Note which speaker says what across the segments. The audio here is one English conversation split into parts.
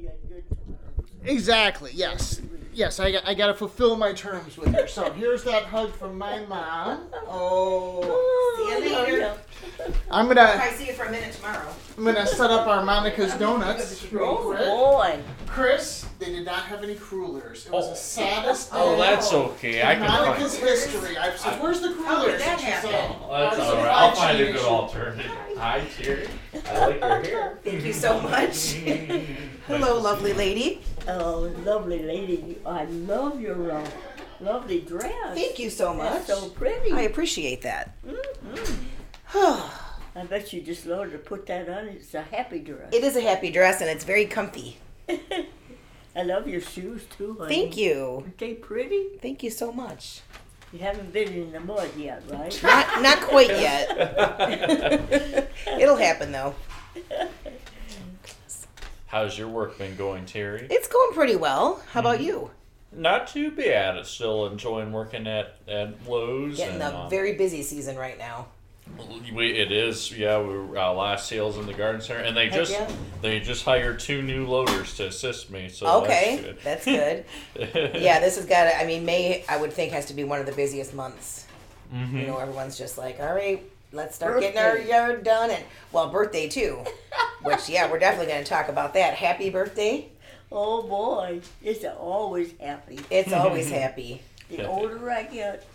Speaker 1: be on good terms.
Speaker 2: Exactly. Yes. Yes. I got. I got to fulfill my terms with her. So here's that hug from my mom. Oh.
Speaker 3: See you later.
Speaker 2: I'm gonna.
Speaker 3: I see you for a minute tomorrow.
Speaker 2: I'm gonna set up our Monica's Donuts real
Speaker 1: Oh
Speaker 2: quick.
Speaker 1: boy.
Speaker 2: Chris, they did not have any crullers. It was
Speaker 4: Oh.
Speaker 2: the saddest oh, day.
Speaker 4: Oh, that's okay. I
Speaker 2: in
Speaker 4: can
Speaker 2: Monica's
Speaker 4: find.
Speaker 2: history. I said, "Where's the
Speaker 3: How
Speaker 2: crullers?"
Speaker 3: did that
Speaker 2: And she said,
Speaker 3: happen?
Speaker 4: Oh, that's
Speaker 2: "Oh, it's
Speaker 4: all right.
Speaker 2: supply
Speaker 4: I'll find a
Speaker 2: chain
Speaker 4: good alternative. Hi, Terry. I like your hair.
Speaker 3: Thank you so much. Hello, lovely lady.
Speaker 1: Oh, lovely lady. I love your uh, lovely dress.
Speaker 3: Thank you so much.
Speaker 1: That's so pretty.
Speaker 3: I appreciate that.
Speaker 1: I bet you just learned to put that on. It's a happy dress.
Speaker 3: It is a happy dress and it's very comfy.
Speaker 1: I love your shoes too, honey.
Speaker 3: Thank you.
Speaker 1: Aren't they pretty?
Speaker 3: Thank you so much.
Speaker 1: You haven't been in the mud yet, right?
Speaker 3: Not not quite yet. It'll happen though.
Speaker 4: How's your work been going, Terry?
Speaker 3: It's going pretty well. How about you?
Speaker 4: Not too bad. It's still enjoying working at at Lowe's.
Speaker 3: Getting
Speaker 4: and,
Speaker 3: a
Speaker 4: um,
Speaker 3: very busy season right now.
Speaker 4: We, it is, yeah. We were uh, last sales in the garden center, and they just
Speaker 3: yeah.
Speaker 4: they just hired two new loaders to assist me. So
Speaker 3: Okay,
Speaker 4: that's
Speaker 3: that's good. Yeah, this has got. to I mean, May I would think has to be one of the busiest months.
Speaker 4: hmm
Speaker 3: You know, everyone's just like, all right, let's start getting our yard done, and well, birthday too. Which yeah, we're definitely going to talk about that. Happy birthday!
Speaker 1: Oh boy, it's always happy.
Speaker 3: It's always happy.
Speaker 1: The older I get,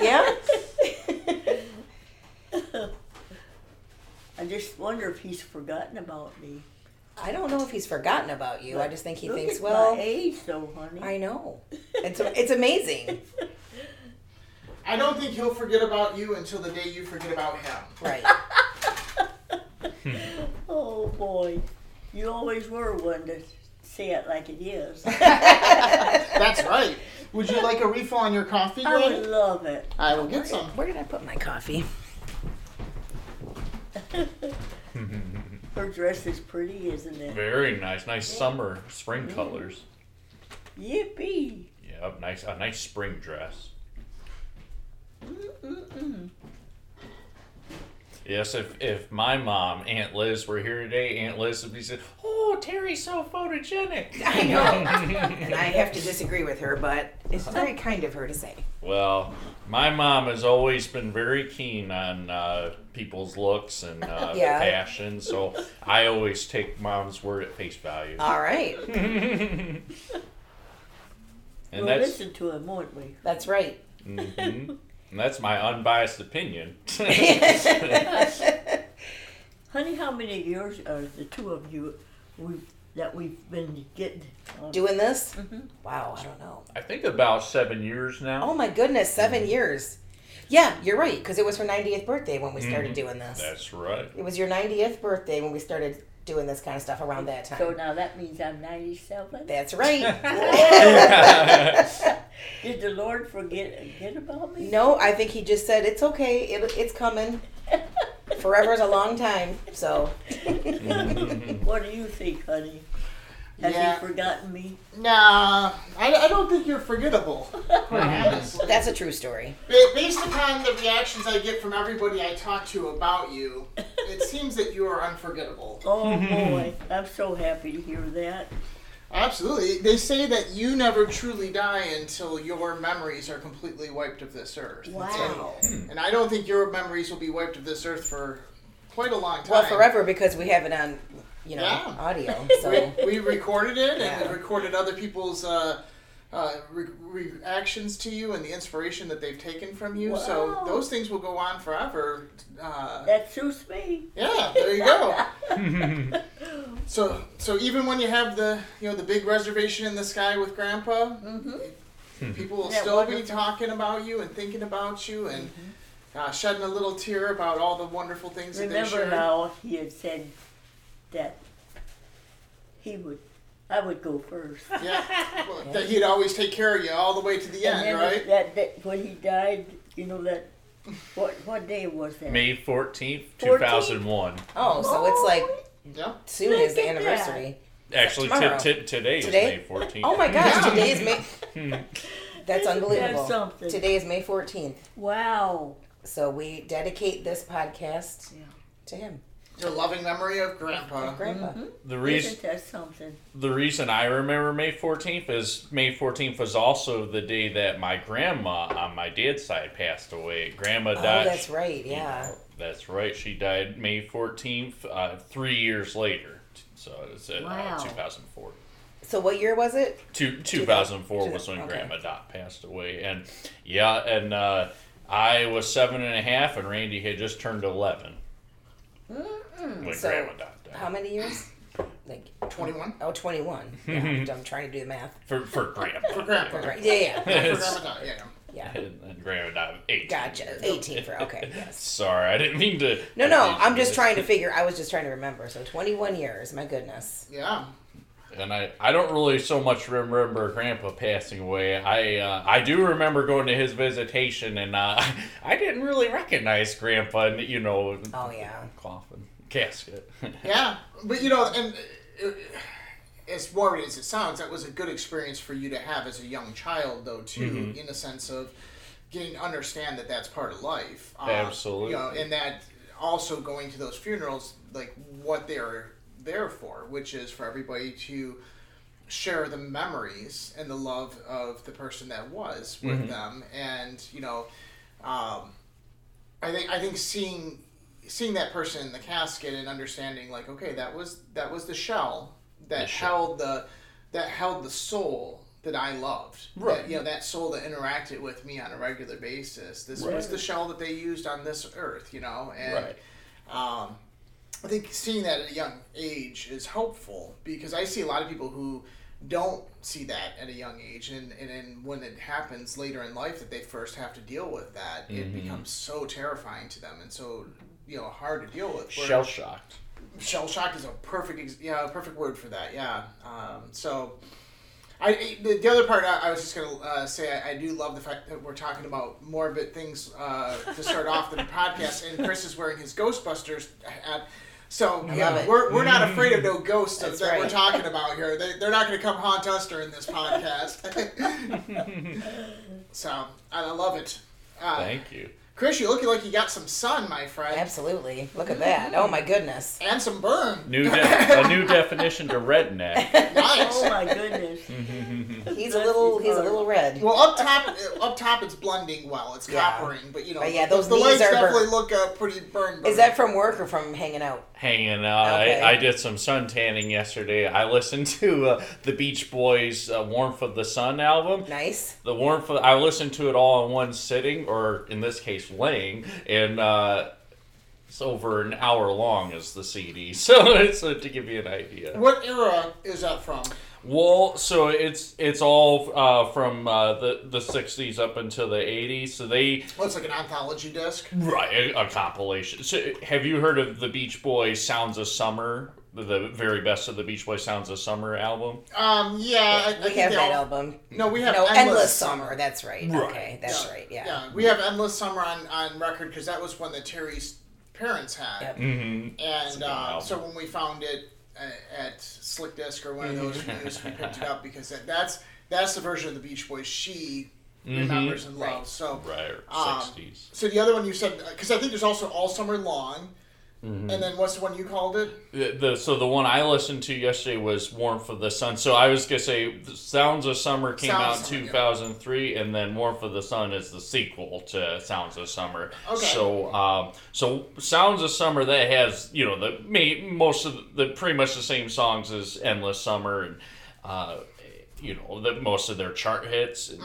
Speaker 3: Yeah.
Speaker 1: I just wonder if he's forgotten about me.
Speaker 3: I don't know if he's forgotten about you. I just think he
Speaker 1: Look
Speaker 3: thinks,
Speaker 1: at
Speaker 3: well,
Speaker 1: my age, though, honey.
Speaker 3: I know. It's it's amazing,
Speaker 2: I don't think he'll forget about you until the day you forget about him.
Speaker 3: right?
Speaker 1: Oh boy, you always were one to say it like it is.
Speaker 2: That's right. Would you like a refill on your coffee,
Speaker 1: I would love it.
Speaker 2: I will get some.
Speaker 3: Where did I put my coffee?
Speaker 1: Her dress is pretty, isn't it?
Speaker 4: Very nice, nice summer spring mm. colors.
Speaker 1: Yippee!
Speaker 4: Yeah, nice a nice spring dress.
Speaker 1: Mm-mm-mm.
Speaker 4: Yes, if if my mom, Aunt Liz, were here today, Aunt Liz would be saying, "Oh, Terry's so photogenic."
Speaker 3: I know, and I have to disagree with her, but it's very kind of her to say.
Speaker 4: Well, my mom has always been very keen on uh, people's looks and uh,
Speaker 3: Yeah.
Speaker 4: fashion, so I always take mom's word at face value.
Speaker 3: All right,
Speaker 4: and
Speaker 1: We'll
Speaker 4: that's
Speaker 1: listen to him, won't we?
Speaker 3: that's right.
Speaker 4: mhm. And that's my unbiased opinion.
Speaker 1: Honey, how many years are the two of you we that we've been getting? on-
Speaker 3: Doing this?
Speaker 1: Mhm.
Speaker 3: Wow, I don't know.
Speaker 4: I think about seven years now.
Speaker 3: Oh my goodness, 7 years. Yeah, you're right, because it was her 90th birthday when we started
Speaker 4: Mhm.
Speaker 3: doing this.
Speaker 4: That's right.
Speaker 3: It was your 90th birthday when we started doing this kind of stuff around that time.
Speaker 1: So now that means I'm 97.
Speaker 3: That's right.
Speaker 1: Did the Lord forget forget about me?
Speaker 3: no, I think he just said it's okay. It, it's coming. Forever is a long time. So
Speaker 1: What do you think, honey? Has
Speaker 2: Yeah.
Speaker 1: he forgotten me?
Speaker 2: Nah, I, I don't think you're forgettable. Honestly.
Speaker 3: that's a true story.
Speaker 2: Based upon the reactions I get from everybody I talk to about you, it seems that you are unforgettable.
Speaker 1: Oh boy, I'm so happy to hear that.
Speaker 2: Absolutely. They say that you never truly die until your memories are completely wiped of this earth.
Speaker 1: Wow.
Speaker 2: And I don't think your memories will be wiped of this earth for quite a long time.
Speaker 3: Well, forever because we have it on, you know,
Speaker 2: Yeah.
Speaker 3: audio. So
Speaker 2: We, we recorded it and
Speaker 3: Yeah.
Speaker 2: we recorded other people's uh, uh, re- reactions to you and the inspiration that they've taken from you. So those things will go on forever. Uh,
Speaker 1: That suits me.
Speaker 2: yeah, there you go. So, so even when you have the, you know, the big reservation in the sky with Grandpa,
Speaker 1: Mm-hmm.
Speaker 2: people will
Speaker 1: that
Speaker 2: still be talking about you and thinking about you and
Speaker 1: Mm-hmm.
Speaker 2: uh, shedding a little tear about all the wonderful things that they
Speaker 1: Remember
Speaker 2: shared.
Speaker 1: how he had said that he would, I would go first.
Speaker 2: Yeah, well, that he'd always take care of you all the way to the
Speaker 1: And
Speaker 2: end,
Speaker 1: then
Speaker 2: right?
Speaker 1: That, that when he died, you know that what what day was that?
Speaker 4: May 14th,
Speaker 1: 14th?
Speaker 4: 2001.
Speaker 3: oh, so it's like
Speaker 2: Yeah.
Speaker 3: soon is the
Speaker 1: Look at that.
Speaker 3: anniversary.
Speaker 4: Actually, t- t- today,
Speaker 3: Today?
Speaker 4: is May 14th.
Speaker 3: Oh my gosh,
Speaker 2: Yeah.
Speaker 3: today is May. Hmm. That's
Speaker 1: Isn't that
Speaker 3: unbelievable.
Speaker 1: something?
Speaker 3: Today is May 14th.
Speaker 1: Wow.
Speaker 3: So we dedicate this podcast
Speaker 1: Yeah.
Speaker 3: to him.
Speaker 2: The loving memory of Grandpa.
Speaker 3: Grandpa.
Speaker 4: The reason
Speaker 1: Isn't that something?
Speaker 4: the reason I remember May 14th is May 14th was also the day that my grandma on my dad's side passed away. Grandma
Speaker 3: Oh,
Speaker 4: died.
Speaker 3: that's right. Yeah.
Speaker 4: That's right. She died May 14th, uh, three years later. So it's in
Speaker 1: Wow.
Speaker 4: uh, 2004.
Speaker 3: So what year was it?
Speaker 4: Two, 2004
Speaker 3: Two-
Speaker 4: was when
Speaker 3: okay.
Speaker 4: Grandma Dot passed away. And yeah, and uh, I was seven and a half, and Randy had just turned 11 when
Speaker 3: So,
Speaker 4: Grandma died.
Speaker 3: How many years? Like
Speaker 2: 21?
Speaker 3: oh, 21. Yeah, I'm trying to do the math.
Speaker 4: For, for Grandma.
Speaker 2: For Grandpa.
Speaker 3: Right. Yeah, yeah,
Speaker 2: For
Speaker 4: It's-
Speaker 2: Grandma, yeah, yeah.
Speaker 3: yeah.
Speaker 4: and, and Grandma died at 18.
Speaker 3: Gotcha. 18 for okay. Yes.
Speaker 4: Sorry, I didn't mean to.
Speaker 3: No, no. I'm just trying to figure. I was just trying to remember. So 21 years. My goodness.
Speaker 2: Yeah.
Speaker 4: And I, I don't really so much remember Grandpa passing away. I uh, I do remember going to his visitation, and uh, I didn't really recognize Grandpa. And you know,
Speaker 3: Oh yeah.
Speaker 4: coffin casket.
Speaker 2: Yeah. But, you know, and uh, as morbid as it sounds, that was a good experience for you to have as a young child, though, too, in a sense of getting to understand that that's part of life. Uh,
Speaker 4: Absolutely.
Speaker 2: You know, and that also going to those funerals, like what they're there for, which is for everybody to share the memories and the love of the person that was with them, and you know, um, I think I think seeing seeing that person in the casket and understanding like okay that was that was the shell that
Speaker 4: The shell.
Speaker 2: held the that held the soul that I loved
Speaker 4: Right.
Speaker 2: that, you know that soul that interacted with me on a regular basis this was the shell that they used on this earth you know and
Speaker 4: Right.
Speaker 2: um, I think seeing that at a young age is helpful because I see a lot of people who don't see that at a young age and, and then when it happens later in life that they first have to deal with that it becomes so terrifying to them and so you know hard to deal with
Speaker 4: Shell shocked.
Speaker 2: shell shocked is a perfect ex- yeah a perfect word for that yeah um, so I the, the other part I, I was just gonna uh, say I, I do love the fact that we're talking about morbid things uh, to start off the podcast and Chris is wearing his Ghostbusters hat. So
Speaker 3: I
Speaker 2: yeah,
Speaker 3: love it.
Speaker 2: we're, we're not afraid of no ghosts
Speaker 3: That's
Speaker 2: that we're talking about here. They, they're not going to come haunt us during this podcast. so I love it. Uh,
Speaker 4: Thank you.
Speaker 2: Chris, you're looking like you got some sun, my friend,
Speaker 3: Absolutely. Look at that. Oh my goodness.
Speaker 2: and some burn.
Speaker 4: New de- a new definition to redneck.
Speaker 2: Nice.
Speaker 1: Oh my goodness.
Speaker 3: He's a little. He's a little red.
Speaker 2: Well, up top, uh, up top, it's blending well. It's
Speaker 3: Yeah.
Speaker 2: coppering, but you know,
Speaker 3: But yeah, those
Speaker 2: the,
Speaker 3: knees
Speaker 2: legs
Speaker 3: are burnt.
Speaker 2: definitely look uh, pretty burned.
Speaker 3: Is that from work or from hanging out?
Speaker 4: Hanging out.
Speaker 3: Okay.
Speaker 4: I, I did some sun tanning yesterday. I listened to uh, the Beach Boys' uh, "Warmth of the Sun" album.
Speaker 3: Nice.
Speaker 4: The warmth. Of, I listened to it all in one sitting, or in this case, laying, and uh, it's over an hour long is the CD. So it's uh, to give you an idea.
Speaker 2: What era is that from?
Speaker 4: Well, so it's it's all uh, from uh, the the '60s up until the '80s. So they
Speaker 2: Well, it's like an anthology disc.
Speaker 4: right a, a compilation. So have you heard of the Beach Boys "Sounds of Summer"? The, the very best of the Beach Boys "Sounds of Summer" album.
Speaker 2: Um, yeah, I, I
Speaker 3: We
Speaker 2: think
Speaker 3: have that
Speaker 2: all-
Speaker 3: album.
Speaker 2: No, we have
Speaker 3: No,
Speaker 2: endless,
Speaker 3: endless, summer. That's right.
Speaker 4: Right.
Speaker 3: Okay, that's right. Yeah.
Speaker 2: Yeah, we have endless summer on on record because that was one that Terry's parents had,
Speaker 3: Yep.
Speaker 4: Mm-hmm.
Speaker 2: and uh, so when we found it at Slick Disc or one of those reviews, we picked it up because that, that's that's the version of the Beach Boys she remembers and loves. So
Speaker 4: Right,
Speaker 2: Um,
Speaker 4: '60s.
Speaker 2: So the other one you said, because I think there's also All Summer Long,
Speaker 4: Mm-hmm.
Speaker 2: and then what's the one you called it?
Speaker 4: The, the so the one I listened to yesterday was "Warmth of the Sun." So I was gonna say "Sounds of Summer" came
Speaker 2: Sounds
Speaker 4: out in
Speaker 2: Summer, yeah.
Speaker 4: 2003, and then "Warmth of the Sun" is the sequel to "Sounds of Summer."
Speaker 2: Okay.
Speaker 4: So um, so "Sounds of Summer" that has you know the ma- most of the pretty much the same songs as "Endless Summer" and uh, you know the most of their chart hits. And,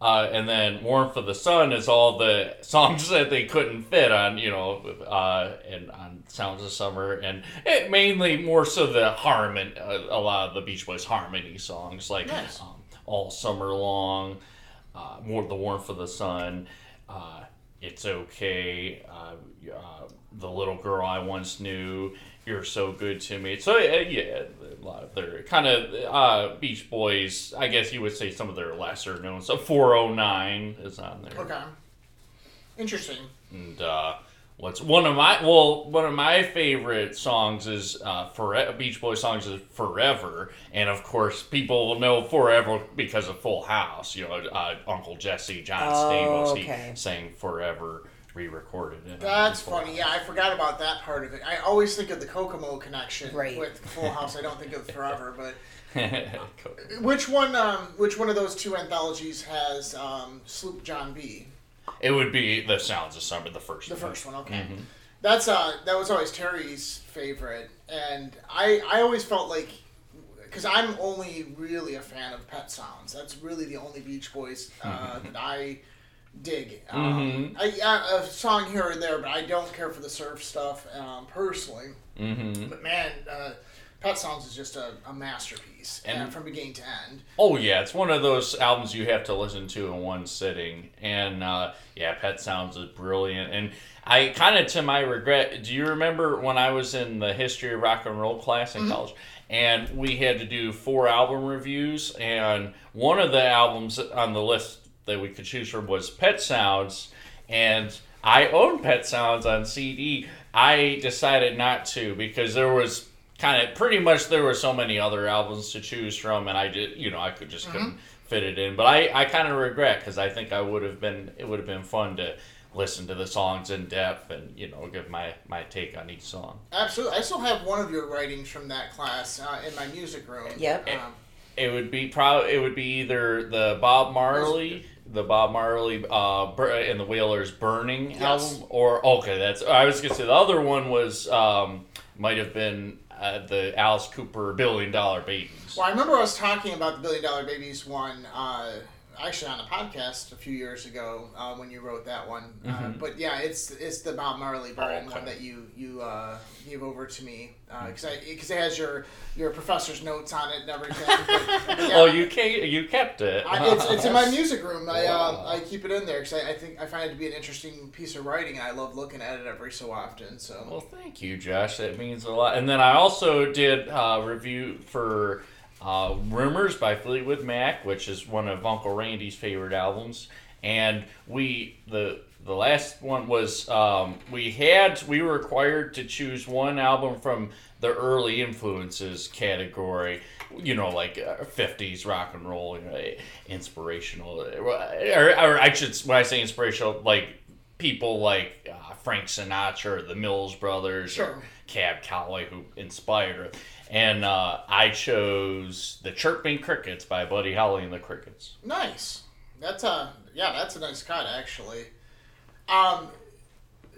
Speaker 4: uh, and then "Warmth of the Sun" is all the songs that they couldn't fit on, you know, uh, and on "Sounds of Summer," and it mainly more so the harmony, uh, a lot of the Beach Boys harmony songs, like
Speaker 2: Nice.
Speaker 4: um, "All Summer Long," uh, more the "Warmth of the Sun," uh, "It's Okay," uh, uh, "The Little Girl I Once Knew," "You're So Good to Me." So uh, yeah, a lot of their kind of uh, Beach Boys. I guess you would say some of their lesser known. So "409" is on there.
Speaker 2: Okay. Interesting.
Speaker 4: And uh, what's one of my well, one of my favorite songs is uh, for Beach Boys songs is "Forever," and of course, people will know "Forever" because of Full House. You know, uh, Uncle Jesse, John
Speaker 3: Oh,
Speaker 4: Stamos,
Speaker 3: okay.
Speaker 4: he sang "Forever." Re-recorded it.
Speaker 2: That's
Speaker 4: before.
Speaker 2: funny. Yeah, I forgot about that part of it. I always think of the Kokomo connection
Speaker 3: Right.
Speaker 2: with Full House. I don't think of Forever, but which one? Um, which one of those two anthologies has um, Sloop John B?
Speaker 4: it would be the Sounds of Summer, the first.
Speaker 2: The
Speaker 4: one.
Speaker 2: first one, okay.
Speaker 4: Mhm.
Speaker 2: That's uh, that was always Terry's favorite, and I I always felt like because I'm only really a fan of Pet Sounds. That's really the only Beach Boys uh, that I dig. Um, I, yeah, a song here and there, but I don't care for the surf stuff um, personally.
Speaker 4: Mhm.
Speaker 2: But man, uh, Pet Sounds is just a, a masterpiece, and,
Speaker 4: And-
Speaker 2: from beginning to end.
Speaker 4: Oh yeah, it's one of those albums you have to listen to in one sitting, and uh, yeah, Pet Sounds is brilliant. And I kind of, to my regret, do you remember when I was in the history of rock and roll class in college, and we had to do four album reviews, and one of the albums on the list that we could choose from was Pet Sounds, and I own Pet Sounds on CD. I decided not to because there was kind of pretty much there were so many other albums to choose from, and I just you know I could just couldn't fit it in. But I I kind of regret because I think I would have been it would have been fun to listen to the songs in depth and you know give my my take on each song.
Speaker 2: Absolutely, I still have one of your writings from that class uh, in my music room.
Speaker 3: Yep.
Speaker 2: Um,
Speaker 4: It would be probably it would be either the Bob Marley, the Bob Marley, uh, and the Wailers "Burning"
Speaker 2: Yes.
Speaker 4: album, or okay, that's I was gonna say the other one was um, might have been uh, the Alice Cooper Billion Dollar Babies."
Speaker 2: Well, I remember I was talking about the Billion Dollar Babies one, uh, actually on a podcast a few years ago uh, when you wrote that one. Uh,
Speaker 4: Mhm.
Speaker 2: but yeah, it's it's the Bob Marley Burn
Speaker 4: okay.
Speaker 2: one that you you uh, gave over to me because I because it has your your professor's notes on it and everything. But, but yeah,
Speaker 4: Oh, you ke- you kept it.
Speaker 2: I, it's, it's in my music room. I, uh,
Speaker 4: Wow.
Speaker 2: I keep it in there because I, I think I find it to be an interesting piece of writing, and I love looking at it every so often. So
Speaker 4: Well, thank you, Josh. That means a lot. And then I also did uh, review for uh, "Rumors" by Fleetwood Mac, which is one of Uncle Randy's favorite albums. And we the the last one was um, we had we were required to choose one album from the early influences category. You know, like uh, '50s rock and roll, you know, inspirational, or, or I should when I say inspirational, like people like Frank Sinatra or the Mills Brothers
Speaker 2: Sure.
Speaker 4: or Cab Calloway who inspired it. And uh, I chose The Chirping Crickets by Buddy Holly and the Crickets.
Speaker 2: Nice. That's a yeah, that's a nice cut actually. Um,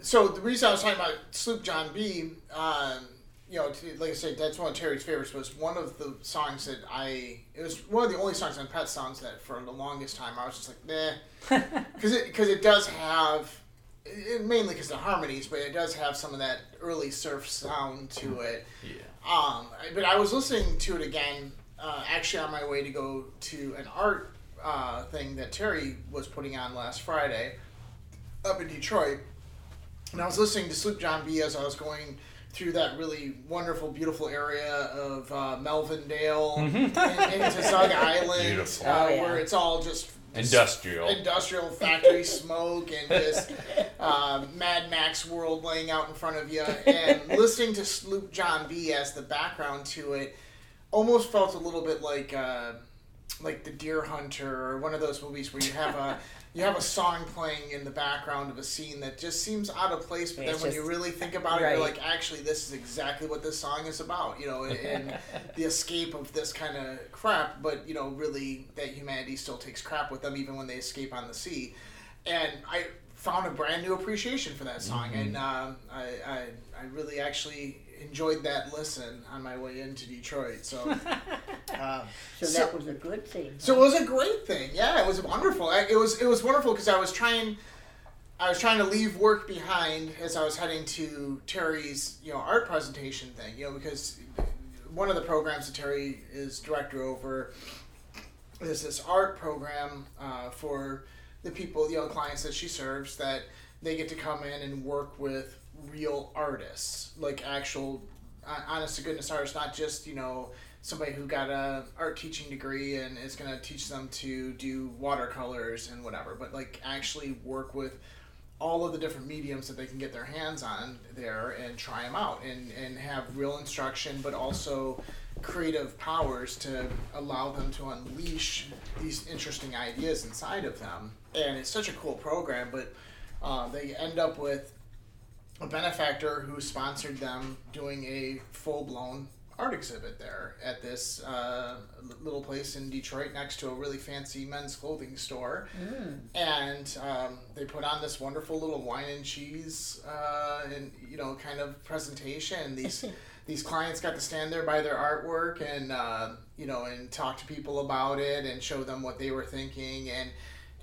Speaker 2: so the reason I was talking about Sloop John B, um, you know, like I said, that's one of Terry's favorites. Was one of the songs that I. It was one of the only songs on Pet Sounds that for the longest time I was just like, nah, because it because it does have. It, mainly because the harmonies, but it does have some of that early surf sound to it.
Speaker 4: Yeah.
Speaker 2: Um, but I was listening to it again, uh, actually on my way to go to an art uh, thing that Terry was putting on last Friday up in Detroit. And I was listening to Sloop John B as I was going through that really wonderful, beautiful area of uh, Melvindale and, into Zug Island, uh,
Speaker 3: Oh, yeah.
Speaker 2: where it's all just
Speaker 4: Industrial.
Speaker 2: industrial factory smoke and just um, Mad Max world laying out in front of you, and listening to Sloop John B as the background to it, almost felt a little bit like uh, like the Deer Hunter or one of those movies where you have a you have a song playing in the background of a scene that just seems out of place, but then
Speaker 3: It's
Speaker 2: when you really think about it,
Speaker 3: right.
Speaker 2: you're like, actually, this is exactly what this song is about, you know, and the escape of this kind of crap, but you know, really that humanity still takes crap with them even when they escape on the sea. And I found a brand new appreciation for that song, and um, I, I I really actually enjoyed that listen on my way into Detroit. So. Uh,
Speaker 1: So that was a good thing.
Speaker 2: so it was a great thing. Yeah, it was wonderful. I- It was it was wonderful because I was trying, I was trying to leave work behind as I was heading to Terry's you know art presentation thing. You know because one of the programs that Terry is director over is this art program uh, for the people you know clients that she serves that they get to come in and work with real artists like actual uh, honest to goodness artists not just you know somebody who got a art teaching degree and is going to teach them to do watercolors and whatever but like actually work with all of the different mediums that they can get their hands on there and try them out and, and have real instruction but also creative powers to allow them to unleash these interesting ideas inside of them. And it's such a cool program but uh, they end up with a benefactor who sponsored them doing a full blown art exhibit there at this uh, little place in Detroit next to a really fancy men's clothing store. And um, they put on this wonderful little wine and cheese uh, and you know kind of presentation. These these clients got to stand there by their artwork and uh, you know and talk to people about it and show them what they were thinking and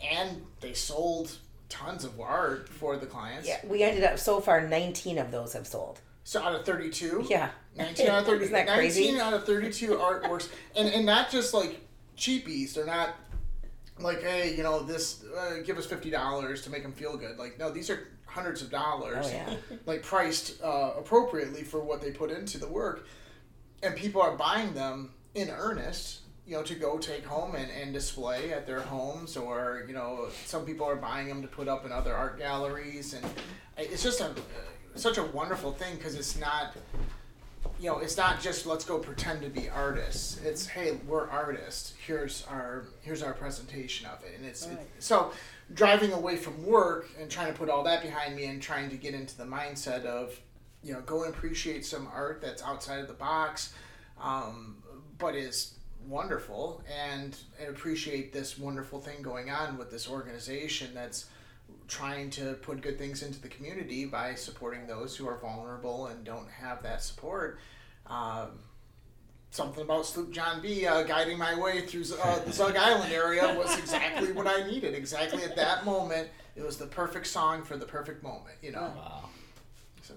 Speaker 2: and they sold tons of art for the clients.
Speaker 3: Yeah, we ended up so far 19 of those have sold.
Speaker 2: So out of 32,
Speaker 3: Yeah.
Speaker 2: 19 out of 30,
Speaker 3: Isn't that
Speaker 2: 19
Speaker 3: crazy?
Speaker 2: out of 32 artworks, and and not just like cheapies. They're not like, hey, you know, this uh, give us fifty dollars to make them feel good. Like, no, these are hundreds of dollars,
Speaker 3: Oh, yeah.
Speaker 2: like priced uh, appropriately for what they put into the work, and people are buying them in earnest. You know, to go take home and, and display at their homes, or you know, some people are buying them to put up in other art galleries, and it's just a such a wonderful thing because it's not you know, it's not just let's go pretend to be artists. It's hey, we're artists. Here's our here's our presentation of it, and it's
Speaker 1: Right.
Speaker 2: it, so driving away from work and trying to put all that behind me and trying to get into the mindset of you know go and appreciate some art that's outside of the box, um, but is wonderful and, and appreciate this wonderful thing going on with this organization that's trying to put good things into the community by supporting those who are vulnerable and don't have that support. Um, something about Sloop John B uh, guiding my way through uh, the Zug Island area was exactly what I needed. Exactly at that moment, it was the perfect song for the perfect moment. You know.
Speaker 4: Wow.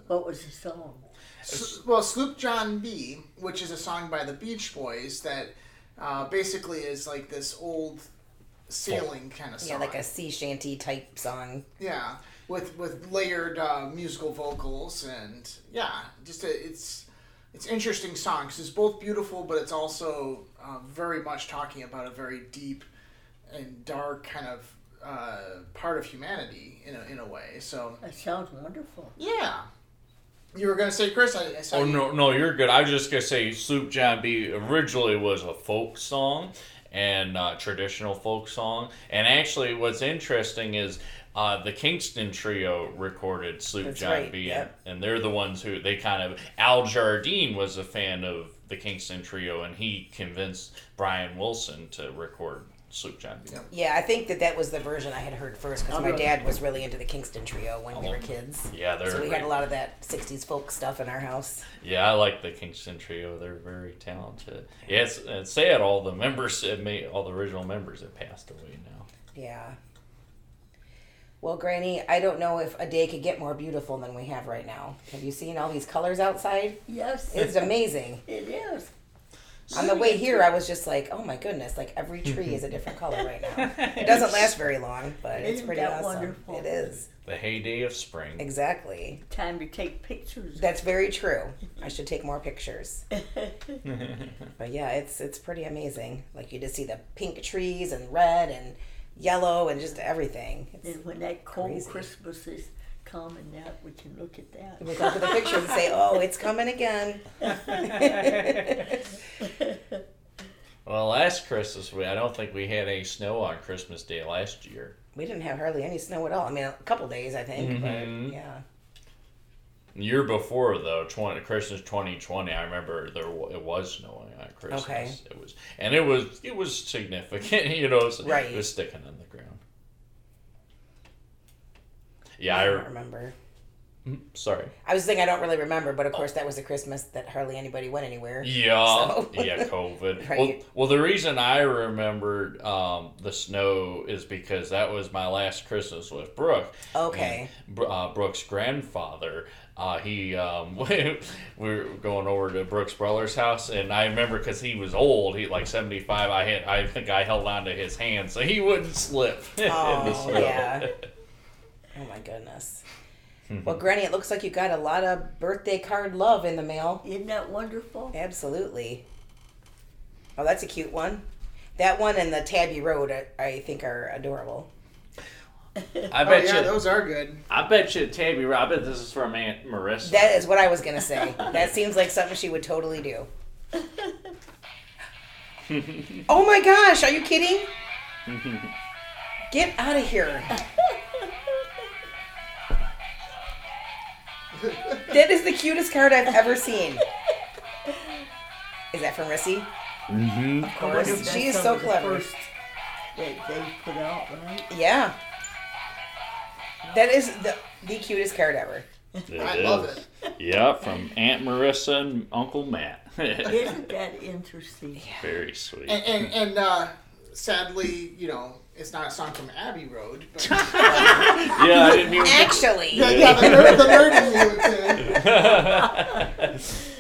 Speaker 1: What was the song?
Speaker 2: S- well, Sloop John B, which is a song by the Beach Boys that uh, basically is like this old sailing kind of song.
Speaker 3: Yeah, like a sea shanty type song.
Speaker 2: Yeah, with with layered uh, musical vocals and yeah, just a, it's it's interesting song 'cause it's both beautiful, but it's also uh, very much talking about a very deep and dark kind of uh, part of humanity in a in a way. So
Speaker 1: That sounds wonderful.
Speaker 2: yeah, you were gonna say, Chris? I, I saw
Speaker 4: Oh
Speaker 2: you-
Speaker 4: no, no, you're good. I was just gonna say, Sloop John B originally was a folk song and uh, traditional folk song. And actually, what's interesting is uh, the Kingston Trio recorded Sloop
Speaker 3: That's
Speaker 4: John
Speaker 3: right,
Speaker 4: B,
Speaker 3: yep.
Speaker 4: and, and they're the ones who they kind of. Al Jardine was a fan of the Kingston Trio, and he convinced Brian Wilson to record Sloop John B.
Speaker 3: Yeah, I think that that was the version I had heard first because
Speaker 1: Oh,
Speaker 3: my
Speaker 1: really?
Speaker 3: dad was really into the Kingston Trio when we were kids.
Speaker 4: Yeah, they're
Speaker 3: So we
Speaker 4: great.
Speaker 3: had a lot of that 60s folk stuff in our house.
Speaker 4: Yeah, I like the Kingston Trio. They're very talented. Yeah, it's, it's sad all the members, it may, all the original members have passed away now.
Speaker 3: Yeah. Well, Granny, I don't know if a day could get more beautiful than we have right now. Have you seen all these colors outside?
Speaker 1: Yes,
Speaker 3: It's amazing.
Speaker 1: it is.
Speaker 3: On the way here, I was just like, oh my goodness, like every tree mm-hmm. is a different color right now. It doesn't last very long, but it's
Speaker 1: Isn't
Speaker 3: pretty
Speaker 1: that
Speaker 3: awesome.
Speaker 1: wonderful?
Speaker 3: It is.
Speaker 4: The heyday of spring.
Speaker 3: Exactly.
Speaker 1: Time to take pictures.
Speaker 3: That's very true. I should take more pictures. But yeah, it's it's pretty amazing. Like you just see the pink trees and red and yellow and just everything. It's,
Speaker 1: and when that cold
Speaker 3: crazy.
Speaker 1: Christmas is coming and that, we can look at that.
Speaker 3: we look at the pictures and say, "Oh, it's coming again."
Speaker 4: Well, last Christmas, we I don't think we had any snow on Christmas Day last year.
Speaker 3: we didn't have hardly any snow at all. I mean, a couple days, I think,
Speaker 4: Mhm.
Speaker 3: but yeah.
Speaker 4: Year before, though, 20, Christmas 2020, I remember there it was snowing on Christmas.
Speaker 3: Okay.
Speaker 4: It was, and it was it was significant. You know, so
Speaker 3: Right.
Speaker 4: It was sticking in the ground. Yeah,
Speaker 3: I
Speaker 4: I,
Speaker 3: don't remember.
Speaker 4: Sorry.
Speaker 3: I was saying I don't really remember, but of course that was the Christmas that hardly anybody went anywhere.
Speaker 4: Yeah,
Speaker 3: So-
Speaker 4: yeah, COVID.
Speaker 3: Right.
Speaker 4: Well, well, the reason I remembered um, the snow is because that was my last Christmas with Brooke.
Speaker 3: Okay.
Speaker 4: And, uh, Brooke's grandfather. Uh, he um, we were going over to Brooks' brother's house, and I remember because he was old, he like seventy five. I had I think I held on to his hand so he wouldn't slip in the
Speaker 3: Oh, yeah. Oh my goodness. Mm-hmm. Well, Granny, it looks like you got a lot of birthday card love in the mail.
Speaker 1: Isn't that wonderful?
Speaker 3: Absolutely. Oh, that's a cute one. That one and the Tabby Road, I, I think, are adorable.
Speaker 4: I
Speaker 2: Oh
Speaker 4: bet
Speaker 2: yeah,
Speaker 4: you.
Speaker 2: those are good.
Speaker 4: I bet you, Tabby. Road. I bet this is from Aunt Marissa.
Speaker 3: That is what I was gonna say. that seems like something she would totally do. oh my gosh, are you kidding? Get out of here. That is the cutest card I've ever seen. Is that from Rissy?
Speaker 4: Mm-hmm.
Speaker 3: Of
Speaker 1: I wonder if
Speaker 3: course. She is so
Speaker 1: of the
Speaker 3: clever.
Speaker 1: first That they put out, right?
Speaker 3: Yeah. That is the the cutest card ever.
Speaker 2: I love it.
Speaker 4: Yeah, from Aunt Marissa and Uncle Matt.
Speaker 1: Isn't that interesting?
Speaker 4: Very sweet.
Speaker 2: And and, and uh, sadly, you know, it's not a song from Abbey Road. But
Speaker 4: Yeah, I didn't even.
Speaker 3: Actually,
Speaker 2: yeah, yeah, the nerd, the nerd in you. too.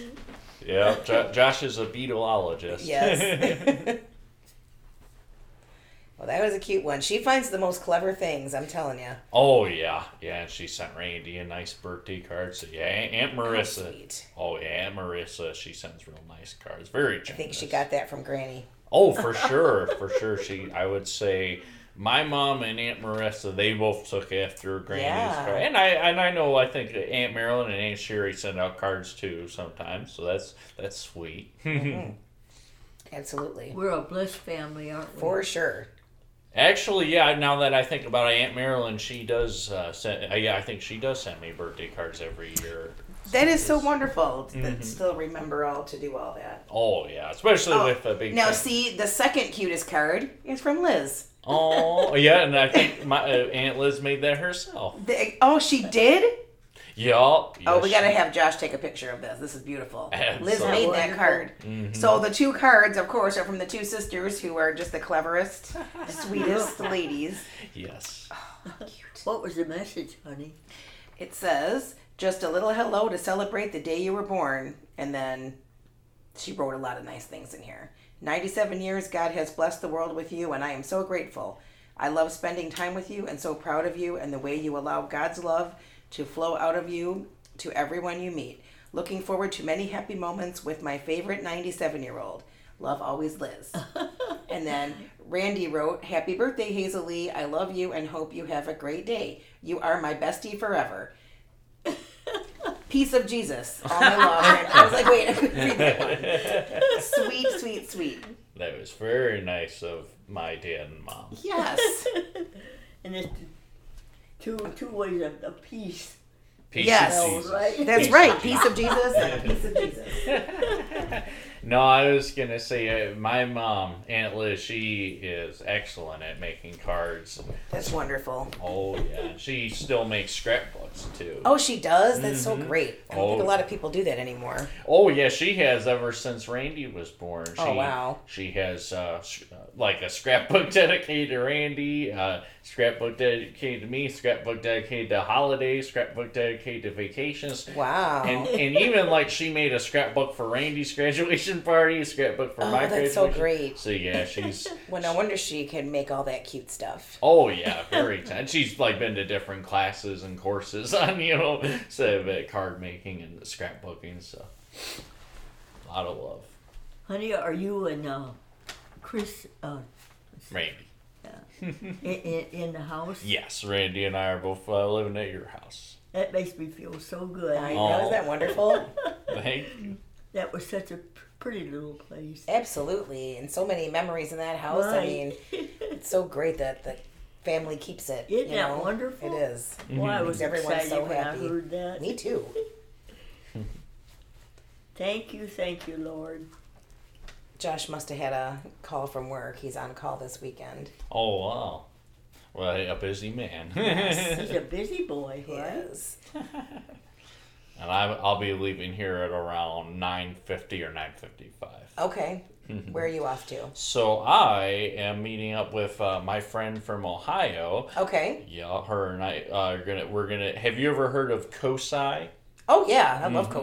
Speaker 4: Yeah, Jo- Josh is a beetleologist.
Speaker 3: yes. well, that was a cute one. She finds the most clever things. I'm telling you.
Speaker 4: oh yeah, yeah. And she sent Randy a nice birthday card. So yeah, Aunt Marissa.
Speaker 3: Sweet.
Speaker 4: Oh yeah, Aunt Marissa. She sends real nice cards. Very.
Speaker 3: I think she got that from Granny.
Speaker 4: Oh, for sure, for sure. She, I would say, my mom and Aunt Marissa, they both took after Granny's
Speaker 3: Yeah.
Speaker 4: card, and I and I know I think Aunt Marilyn and Aunt Sherry send out cards too sometimes, so that's that's sweet.
Speaker 3: Absolutely.
Speaker 1: We're a blessed family, aren't we?
Speaker 3: For sure.
Speaker 4: Actually, yeah. Now that I think about it, Aunt Marilyn, she does uh, send. Uh, yeah, I think she does send me birthday cards every year.
Speaker 3: That is so wonderful to
Speaker 4: Mm-hmm.
Speaker 3: still remember all to do all that.
Speaker 4: Oh yeah, especially
Speaker 3: Oh,
Speaker 4: with a big.
Speaker 3: Now,
Speaker 4: fam-
Speaker 3: see, the second cutest card is from Liz.
Speaker 4: Oh yeah, and I think my uh, Aunt Liz made that herself.
Speaker 3: The, oh, she did?
Speaker 4: Yup.
Speaker 3: Oh, we gotta
Speaker 4: she-
Speaker 3: have Josh take a picture of this. This is beautiful. Liz made that
Speaker 1: Wonderful.
Speaker 3: card.
Speaker 4: Mhm.
Speaker 3: So the two cards, of course, are from the two sisters who are just the cleverest, sweetest ladies.
Speaker 4: Yes.
Speaker 3: Cute.
Speaker 1: What was the message, honey?
Speaker 3: It says, "Just a little hello to celebrate the day you were born," and then she wrote a lot of nice things in here. 97 years, God has blessed the world with you, and I am so grateful. I love spending time with you and so proud of you and the way you allow God's love to flow out of you to everyone you meet. Looking forward to many happy moments with my favorite 97 year old. Love always Liz. and then Randy wrote, Happy birthday, Hazel Lee. I love you and hope you have a great day. You are my bestie forever. Peace of Jesus. All my love. I was like, wait, I couldn't read that one. Sweet, sweet, sweet.
Speaker 4: That was very nice of my dad and mom.
Speaker 3: Yes.
Speaker 1: And it's two two ways of, of peace.
Speaker 4: Peace
Speaker 3: Yes.
Speaker 4: of Jesus.
Speaker 3: That's
Speaker 4: Peace
Speaker 3: right. Peace of Jesus and a piece of Jesus.
Speaker 4: No, I was gonna say uh, my mom, Aunt Liz, she is excellent at making cards.
Speaker 3: That's wonderful.
Speaker 4: Oh yeah, she still makes scrapbooks too.
Speaker 3: Oh, she does? That's so great. I don't think
Speaker 4: Oh.
Speaker 3: a lot of people do that anymore.
Speaker 4: Oh yeah, she has ever since Randy was born. She,
Speaker 3: Oh, wow.
Speaker 4: She has uh, uh, like a scrapbook dedicated to Randy, uh, scrapbook dedicated to me, scrapbook dedicated to holidays, scrapbook dedicated to vacations.
Speaker 3: Wow.
Speaker 4: And, and even like she made a scrapbook for Randy's graduation party, a scrapbook for
Speaker 3: Oh,
Speaker 4: my
Speaker 3: that's so
Speaker 4: graduation.
Speaker 3: great.
Speaker 4: So yeah, she's
Speaker 3: well, no wonder she can make all that cute stuff.
Speaker 4: oh yeah, very talented. She's like been to different classes and courses on you know so uh, card making and scrapbooking. So a lot of love,
Speaker 1: Honey, are you and uh, Chris uh,
Speaker 4: Randy.
Speaker 1: In, in, in the house?
Speaker 4: Yes, Randy and I are both uh, living at your house.
Speaker 1: That makes me feel so good.
Speaker 3: I know. Isn't that wonderful?
Speaker 4: Thank you.
Speaker 1: That was such a pretty little place.
Speaker 3: Absolutely. And so many memories in that house. I mean, it's so great that the family keeps it. it.
Speaker 1: Isn't
Speaker 3: you
Speaker 1: that
Speaker 3: know?
Speaker 1: wonderful?
Speaker 3: It is.
Speaker 1: Well, I was
Speaker 3: Everyone's
Speaker 1: excited
Speaker 3: so
Speaker 1: when
Speaker 3: happy.
Speaker 1: I heard that.
Speaker 3: Me too.
Speaker 1: Thank you, thank you, Lord.
Speaker 3: Josh must have had a call from work. He's on call this weekend.
Speaker 4: Oh wow, well a busy man.
Speaker 1: He's a busy boy,
Speaker 3: He
Speaker 1: right?
Speaker 3: is.
Speaker 4: and I, I'll be leaving here at around nine fifty or nine fifty five.
Speaker 3: Okay. Where are you off to?
Speaker 4: So I am meeting up with uh, my friend from Ohio.
Speaker 3: Okay.
Speaker 4: Yeah, her and I uh, are gonna. We're gonna. Have you ever heard of COSI?
Speaker 3: Oh yeah, I love
Speaker 4: Mm-hmm.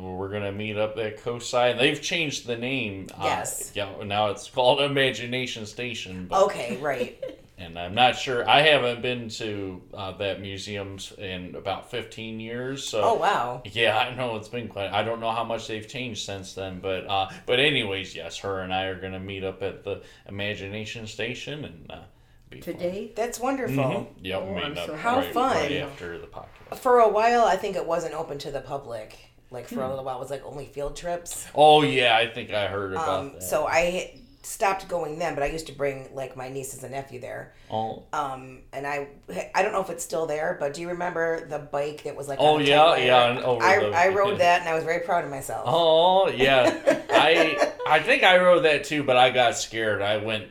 Speaker 3: COSI.
Speaker 4: We're gonna meet up at COSI. and They've changed the name.
Speaker 3: Yes.
Speaker 4: Uh, yeah. Now it's called Imagination Station. But,
Speaker 3: Okay, right.
Speaker 4: And I'm not sure. I haven't been to uh, that museum in about 15 years. So.
Speaker 3: Oh wow.
Speaker 4: Yeah, I know it's been quite. I don't know how much they've changed since then, but uh, but anyways, yes, her and I are gonna meet up at the Imagination Station and uh, be fun.
Speaker 1: Today?
Speaker 3: That's wonderful.
Speaker 4: Mhm. Yep,
Speaker 1: Oh,
Speaker 4: meeting
Speaker 1: I'm so
Speaker 3: How
Speaker 4: right,
Speaker 3: fun.
Speaker 4: right after the podcast.
Speaker 3: For a while, I think it wasn't open to the public. Like
Speaker 4: Hmm.
Speaker 3: for a little while, it was like only field trips.
Speaker 4: Oh yeah, I think I heard about
Speaker 3: Um,
Speaker 4: that.
Speaker 3: so I stopped going then, but I used to bring like my nieces and nephew there.
Speaker 4: Oh,
Speaker 3: Um, and I I don't know if it's still there, but do you remember the bike that was like?
Speaker 4: Oh,
Speaker 3: on
Speaker 4: yeah, yeah,
Speaker 3: I
Speaker 4: the-
Speaker 3: I rode that, and I was very proud of myself.
Speaker 4: oh yeah. I I think I rode that too, but I got scared. I went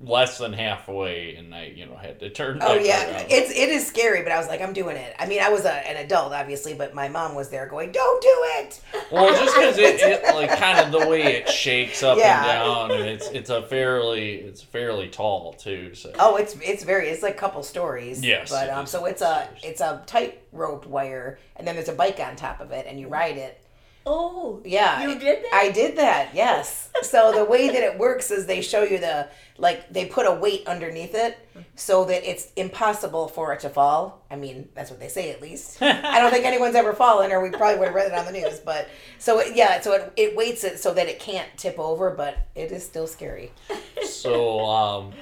Speaker 4: less than halfway, and I you know had to turn.
Speaker 3: Oh yeah,
Speaker 4: around.
Speaker 3: it's it is scary, but I was like, I'm doing it. I mean, I was a, an adult, obviously, but my mom was there going, "Don't do it."
Speaker 4: Well, just because it, it like kind of the way it shakes up
Speaker 3: Yeah.
Speaker 4: and down, and it's it's a fairly it's fairly tall too. So
Speaker 3: Oh, it's it's very it's like a couple stories.
Speaker 4: Yes,
Speaker 3: but um, so it's a it's a tight rope wire, and then there's a bike on top of it, and you ride it.
Speaker 1: Oh,
Speaker 3: Yeah,
Speaker 1: You did that?
Speaker 3: I did that. Yes. So the way that it works is they show you the like they put a weight underneath it so that it's impossible for it to fall. I mean, that's what they say at least. I don't think anyone's ever fallen, or we probably would have read it on the news. But so it, yeah, so it, it weights it so that it can't tip over, but it is still scary.
Speaker 4: so um,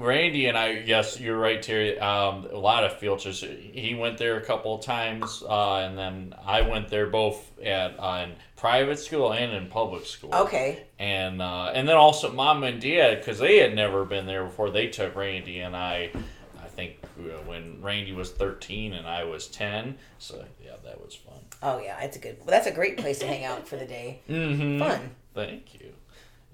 Speaker 4: Randy and I, yes, you're right, Terry. Um, a lot of field trips. He went there a couple of times, uh, and then I went there both at uh, in private school and in public school.
Speaker 3: Okay.
Speaker 4: and uh, and then also mom and dad because they had never been there before. They took Randy and I. I think uh, when Randy was thirteen and I was ten. So yeah, that was fun.
Speaker 3: Oh yeah, it's a good. Well, that's a great place to hang out for the day.
Speaker 4: Mm-hmm.
Speaker 3: Fun.
Speaker 4: Thank you.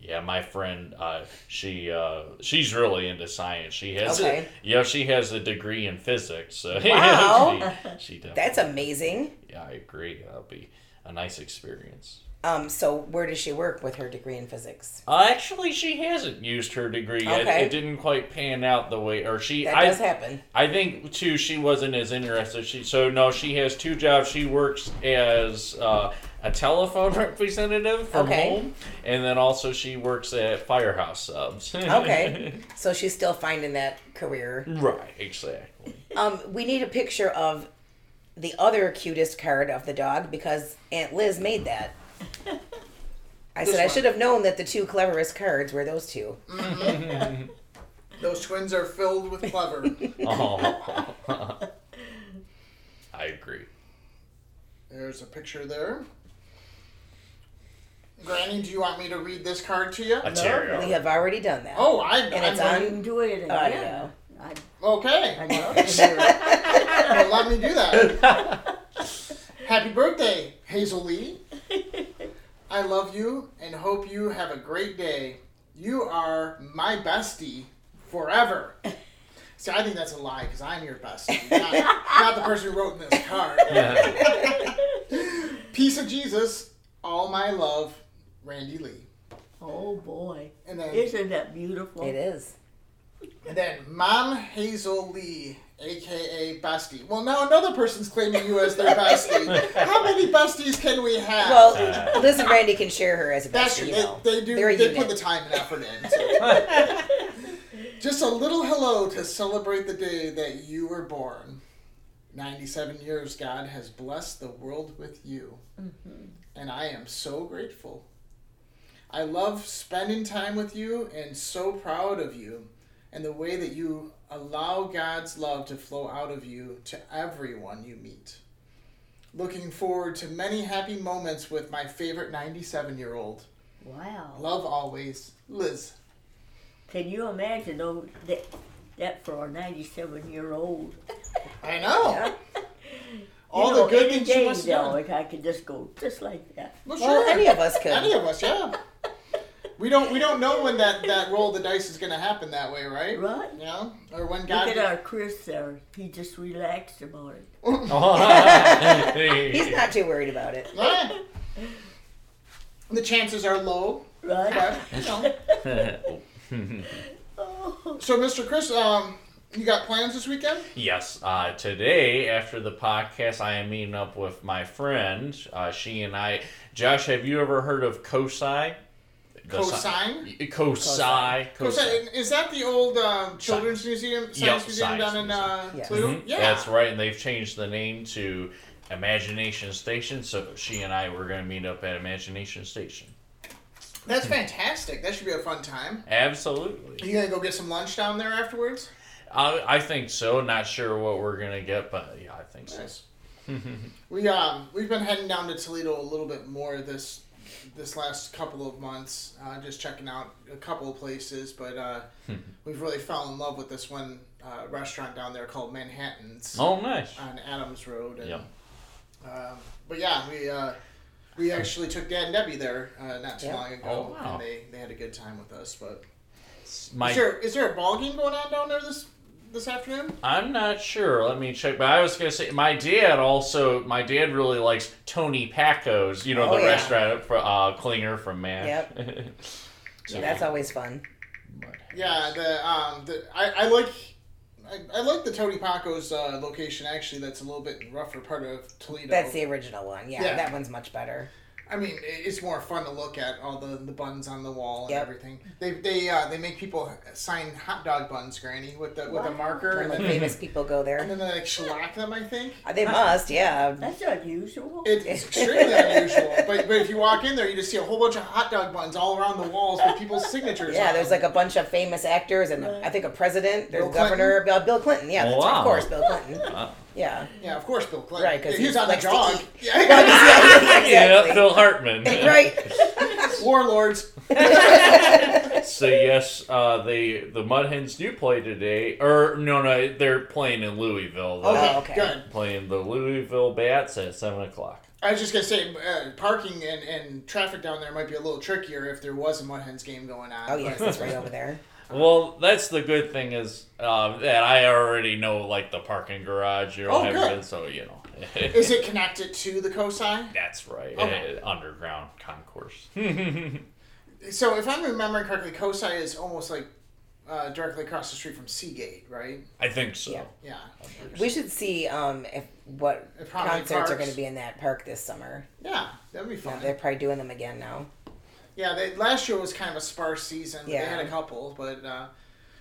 Speaker 4: Yeah, my friend, uh, she uh, she's really into science. She has
Speaker 3: Okay.
Speaker 4: a, yeah, she has a degree in physics. So
Speaker 3: Wow.
Speaker 4: she, she
Speaker 3: That's amazing.
Speaker 4: Yeah, I agree. That'll be a nice experience.
Speaker 3: Um, so where does she work with her degree in physics?
Speaker 4: Uh, actually, she hasn't used her degree yet.
Speaker 3: Okay.
Speaker 4: It didn't quite pan out the way, or she.
Speaker 3: That
Speaker 4: I,
Speaker 3: does happen.
Speaker 4: I think too. She wasn't as interested. She so no. She has two jobs. She works as uh, a telephone representative from
Speaker 3: Okay.
Speaker 4: home, and then also she works at Firehouse Subs.
Speaker 3: Okay. so she's still finding that career.
Speaker 4: right. Exactly.
Speaker 3: Um, we need a picture of the other cutest card of the dog because Aunt Liz made that. I
Speaker 2: This
Speaker 3: said I should have known that the two cleverest cards were those two.
Speaker 2: Those twins are filled with clever.
Speaker 4: Oh. I agree.
Speaker 2: There's a picture there. Granny, do you want me to read this card to you?
Speaker 4: A Terrio.
Speaker 3: We have already done that.
Speaker 2: Oh, I,
Speaker 3: And
Speaker 2: I'm
Speaker 3: it's
Speaker 2: ready.
Speaker 1: You can do it again.
Speaker 3: Oh, Audio.
Speaker 1: I,
Speaker 2: Okay.
Speaker 1: I love to hear it.
Speaker 2: Well, let me do that. Happy birthday, Hazel Lee. I love you and hope you have a great day. You are my bestie forever. See, I think that's a lie because I'm your bestie, not, not the person who wrote this card. Yeah. Peace of Jesus, all my love, Randy Lee.
Speaker 1: Oh boy.
Speaker 2: And then,
Speaker 1: Isn't that beautiful?
Speaker 3: It is.
Speaker 2: and then Mom Hazel Lee, aka Bestie. Well, now another person's claiming you as their bestie. How many besties can we have?
Speaker 3: Well, uh, Liz and Randy can share her as a
Speaker 2: That's
Speaker 3: bestie.
Speaker 2: true.
Speaker 3: You
Speaker 2: They,
Speaker 3: know.
Speaker 2: they do.
Speaker 3: They're a
Speaker 2: they
Speaker 3: unit.
Speaker 2: put the time and effort in. so. Just a little hello to celebrate the day that you were born. 97 years, God has blessed the world with you. Mm-hmm. And I am so grateful. I love spending time with you and so proud of you and the way that you allow God's love to flow out of you to everyone you meet. Looking forward to many happy moments with my favorite 97 year old.
Speaker 1: Wow.
Speaker 2: Love always, Liz.
Speaker 1: Can you imagine though that that for a 97 year old?
Speaker 2: I know. All
Speaker 1: you know,
Speaker 2: the good
Speaker 1: any
Speaker 2: things she must have
Speaker 1: though,
Speaker 2: done.
Speaker 1: if I could just go just like that.
Speaker 2: Well,
Speaker 3: Well,
Speaker 2: sure.
Speaker 3: any of us could.
Speaker 2: Any of us, yeah. We don't we don't know when that, that roll of the dice is gonna happen that way, right?
Speaker 1: Right?
Speaker 2: Yeah. Or when God.
Speaker 1: Look at our Chris there. He just relaxed about it.
Speaker 3: He's not too worried about it.
Speaker 2: Yeah. The chances are low.
Speaker 1: Right?
Speaker 2: But, you know. So Mr. Chris, um, you got plans this weekend?
Speaker 4: Yes, uh, today after the podcast, I am meeting up with my friend. Uh, she and I. Josh, have you ever heard of COSI? The sci-
Speaker 2: Cosine?
Speaker 4: COSI.
Speaker 2: Cosine. Is that the old um, children's museum, science
Speaker 4: Yep,
Speaker 2: museum
Speaker 4: science
Speaker 2: down in uh,
Speaker 3: Yes.
Speaker 2: Toledo?
Speaker 4: Mhm,
Speaker 2: Yeah.
Speaker 4: That's right, and they've changed the name to Imagination Station. So she and I were going to meet up at Imagination Station.
Speaker 2: That's fantastic. That should be a fun time.
Speaker 4: Absolutely.
Speaker 2: You gonna go get some lunch down there afterwards?
Speaker 4: I, I think so. Not sure what we're going to get, but yeah, I think so.
Speaker 2: Nice. we um we've been heading down to Toledo a little bit more this this last couple of months, uh, just checking out a couple of places, but uh, we've really fell in love with this one uh, restaurant down there called Manhattan's
Speaker 4: Oh, nice.
Speaker 2: on Adams Road. And,
Speaker 4: Yep.
Speaker 2: um, but yeah, we uh, we actually took Dad and Debbie there uh, not too
Speaker 3: Yeah.
Speaker 2: long ago,
Speaker 4: Oh, wow.
Speaker 2: and they, they had a good time with us. But
Speaker 4: My,
Speaker 2: is there is there a ball game going on down there this this afternoon?
Speaker 4: I'm not sure. Let me check. But I was gonna say, my dad also. My dad really likes Tony Packo's. You know,
Speaker 3: Oh,
Speaker 4: the
Speaker 3: yeah.
Speaker 4: restaurant for uh, Klinger from Mash.
Speaker 3: Yep.
Speaker 4: So-
Speaker 3: That's always fun.
Speaker 2: Yeah, the um the I, I like. I, I like the Tony Packo's uh, location actually. That's a little bit rougher part of Toledo.
Speaker 3: That's the original one. Yeah,
Speaker 2: Yeah.
Speaker 3: that one's much better.
Speaker 2: I mean, it's more fun to look at all the, the buns on the wall and
Speaker 3: Yep.
Speaker 2: everything. They they uh, they make people sign hot dog buns, Granny, with the with a marker, and
Speaker 3: the famous people go there, and
Speaker 2: then they like shellac them. I think
Speaker 3: Uh, They must, yeah.
Speaker 1: That's unusual.
Speaker 2: it's extremely unusual. But but if you walk in there, you just see a whole bunch of hot dog buns all around the walls with people's signatures.
Speaker 3: Yeah,
Speaker 2: on
Speaker 3: there's
Speaker 2: them.
Speaker 3: like a bunch of famous actors, and
Speaker 1: Right.
Speaker 3: I think a president. There's
Speaker 2: Bill
Speaker 3: Governor Bill, Bill Clinton. Yeah, that's,
Speaker 4: Wow.
Speaker 3: of course, Bill Clinton.
Speaker 4: Uh,
Speaker 3: Yeah.
Speaker 2: yeah, of course, Bill Clinton.
Speaker 3: Right, 'cause
Speaker 2: he was
Speaker 3: he
Speaker 2: on the
Speaker 3: likes to
Speaker 2: dog. Yeah,
Speaker 4: yeah,
Speaker 3: exactly.
Speaker 4: Phil Hartman.
Speaker 3: right.
Speaker 2: warlords.
Speaker 4: So yes, uh, they the Mud Hens do play today, or no, no, they're playing in Louisville. They're
Speaker 2: Okay,
Speaker 3: Oh, okay.
Speaker 2: good.
Speaker 4: playing the Louisville Bats at seven o'clock.
Speaker 2: I was just gonna say, uh, parking and, and traffic down there might be a little trickier if there was a Mud Hens game going on.
Speaker 3: Oh yes,
Speaker 2: but-
Speaker 3: it's right over there.
Speaker 4: Well, that's the good thing is uh, that I already know like the parking garage. You know,
Speaker 2: Oh,
Speaker 4: everything,
Speaker 2: good.
Speaker 4: so you know.
Speaker 2: Is it connected to the COSI?
Speaker 4: That's right.
Speaker 2: Okay.
Speaker 4: uh, underground concourse.
Speaker 2: So if I'm remembering correctly, COSI is almost like uh, directly across the street from Seagate, right?
Speaker 4: I think so.
Speaker 3: Yeah.
Speaker 2: Yeah.
Speaker 3: We should see um, if what
Speaker 2: If Promenade
Speaker 3: concerts are going to be in that park this summer.
Speaker 2: Yeah, that'd be
Speaker 3: Yeah,
Speaker 2: fun.
Speaker 3: they're probably doing them again now.
Speaker 2: Yeah, they, last year was kind of a sparse season. Yeah. They had a couple, but uh,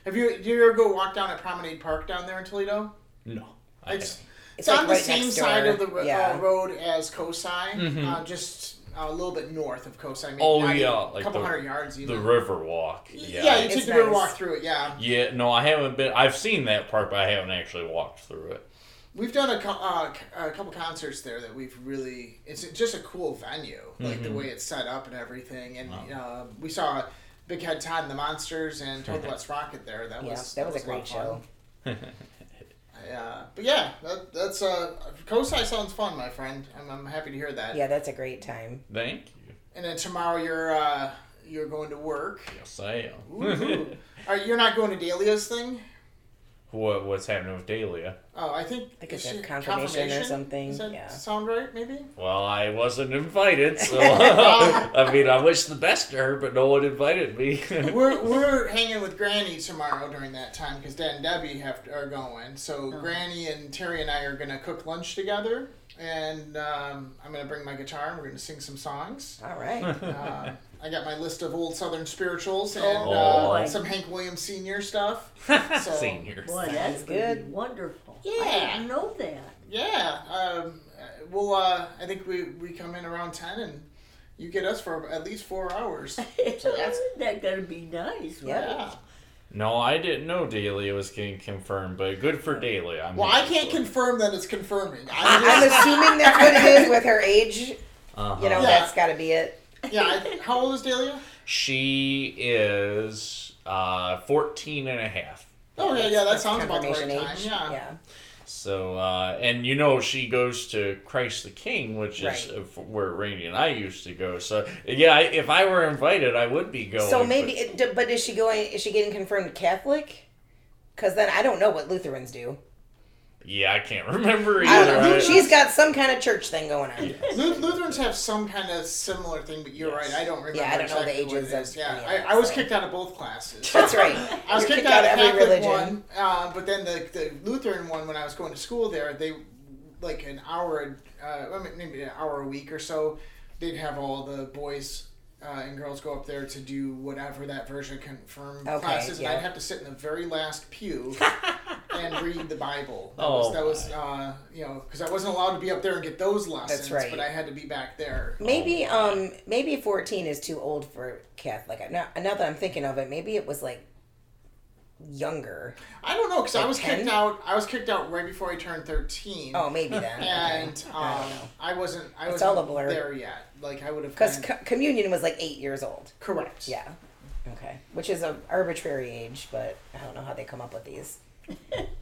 Speaker 2: have you did you ever go walk down at Promenade Park down there in Toledo?
Speaker 4: No. I
Speaker 2: It's
Speaker 3: It's
Speaker 2: it's, on
Speaker 3: like
Speaker 2: the same side of the ro-
Speaker 3: Yeah.
Speaker 2: uh, road as COSI,
Speaker 4: Mhm.
Speaker 2: uh, just a little bit north of COSI. Maybe
Speaker 4: Oh, yeah,
Speaker 2: even
Speaker 4: like
Speaker 2: a couple
Speaker 4: the-
Speaker 2: hundred yards.
Speaker 4: the river walk.
Speaker 2: Yeah,
Speaker 4: Yeah.
Speaker 2: you
Speaker 3: It's
Speaker 2: take the river walk through it. Yeah,
Speaker 4: Yeah, no, I haven't been. I've seen that park, but I haven't actually walked through it.
Speaker 2: We've done a, co- uh, c- a couple concerts there that we've really. It's just a cool venue, like the
Speaker 4: Mhm.
Speaker 2: way it's set up and everything. And
Speaker 4: Wow.
Speaker 2: uh, we saw Big Head Todd and the Monsters and Toad the Wet Sprocket there. That
Speaker 3: Yeah,
Speaker 2: was
Speaker 3: that was a great show.
Speaker 2: fun. Uh, but yeah, that, that's uh, COSI sounds fun, my friend. I'm, I'm happy to hear that.
Speaker 3: Yeah, that's a great time.
Speaker 4: Thank you.
Speaker 2: And then tomorrow you're uh, you're going to work.
Speaker 4: Yes, I am.
Speaker 2: Woohoo. Are you're not going to Dahlia's thing?
Speaker 4: What What's happening with Dahlia?
Speaker 2: Oh, I think.
Speaker 3: I think it's a
Speaker 2: she-
Speaker 3: confirmation or something,
Speaker 2: Does that
Speaker 3: yeah.
Speaker 2: sound right? Maybe.
Speaker 4: Well, I wasn't invited, so I mean, I wish the best to her, but no one invited me.
Speaker 2: we're we're hanging with Granny tomorrow during that time because Dad and Debbie have are going. So
Speaker 1: Oh.
Speaker 2: Granny and Terry and I are gonna cook lunch together, and um, I'm gonna bring my guitar and we're gonna sing some songs.
Speaker 3: All right.
Speaker 2: Uh, I got my list of old Southern spirituals and
Speaker 1: Oh,
Speaker 2: uh, some Hank Williams Senior stuff. So,
Speaker 4: Seniors.
Speaker 1: Boy, that's
Speaker 3: good.
Speaker 1: good. Wonderful.
Speaker 2: Yeah.
Speaker 1: I didn't know that.
Speaker 2: Yeah. Um, well, uh, I think we, we come in around ten and you get us for at least four hours. So that's
Speaker 1: that gonna be nice.
Speaker 3: Yeah.
Speaker 1: right?
Speaker 2: yeah.
Speaker 4: No, I didn't know Dahlia was getting confirmed, but good for Dahlia. I'm
Speaker 2: Well, I can't
Speaker 4: for her.
Speaker 2: confirm that it's confirming. I'm
Speaker 3: I'm assuming that's what it is with her age.
Speaker 4: Uh-huh.
Speaker 3: You know,
Speaker 2: Yeah.
Speaker 3: that's got to be it.
Speaker 2: Yeah. I, think how old is Dahlia?
Speaker 4: She is uh, 14 and a half.
Speaker 2: Oh yeah, yeah. That sounds about the right
Speaker 3: confirmation
Speaker 2: time.
Speaker 3: age.
Speaker 2: Yeah.
Speaker 3: Yeah.
Speaker 4: So, uh, and you know, she goes to Christ the King, which is
Speaker 3: Right.
Speaker 4: uh, where Rainey and I used to go. So, yeah, I, if I were invited, I would be going.
Speaker 3: So maybe,
Speaker 4: but-
Speaker 3: it, but is she going? Is she getting confirmed Catholic? Because then I don't know what Lutherans do.
Speaker 4: Yeah, I can't remember
Speaker 3: I don't know.
Speaker 4: I-
Speaker 3: She's got some kind of church thing going on.
Speaker 2: Lu- Lutherans have some kind of similar thing, but you're
Speaker 4: Yes.
Speaker 2: right. I don't remember.
Speaker 3: Yeah, I don't know the ages of
Speaker 2: Yeah,
Speaker 3: any of
Speaker 2: I, I was
Speaker 3: so.
Speaker 2: kicked out of both classes.
Speaker 3: That's right.
Speaker 2: I was
Speaker 3: You're
Speaker 2: kicked, out of
Speaker 3: every
Speaker 2: Catholic
Speaker 3: religion.
Speaker 2: one, uh, but then the, the Lutheran one, when I was going to school there, they like an hour, uh, maybe an hour a week or so, they'd have all the boys uh, and girls go up there to do whatever that version confirm
Speaker 3: Okay,
Speaker 2: classes,
Speaker 3: yeah.
Speaker 2: and I'd have to sit in the very last pew and read the Bible. That
Speaker 4: Oh,
Speaker 2: was, that was uh, you know, because I wasn't allowed to be up there and get those lessons, That's
Speaker 3: right.
Speaker 2: but I had to be back there.
Speaker 3: Maybe
Speaker 4: Oh,
Speaker 3: um maybe fourteen is too old for Catholic. Now, now that I'm thinking of it, maybe it was like younger.
Speaker 2: I don't know because I was
Speaker 3: 10?
Speaker 2: kicked out. I was kicked out right before I turned thirteen.
Speaker 3: Oh, maybe then.
Speaker 2: and
Speaker 3: I
Speaker 2: um,
Speaker 3: don't.
Speaker 2: I wasn't. I
Speaker 3: It's
Speaker 2: wasn't
Speaker 3: all a blur.
Speaker 2: there yet. Like I would have.
Speaker 3: Because
Speaker 2: been-
Speaker 3: co- communion was like eight years old.
Speaker 2: correct.
Speaker 3: Yeah. Okay. Which is an arbitrary age, but I don't know how they come up with these.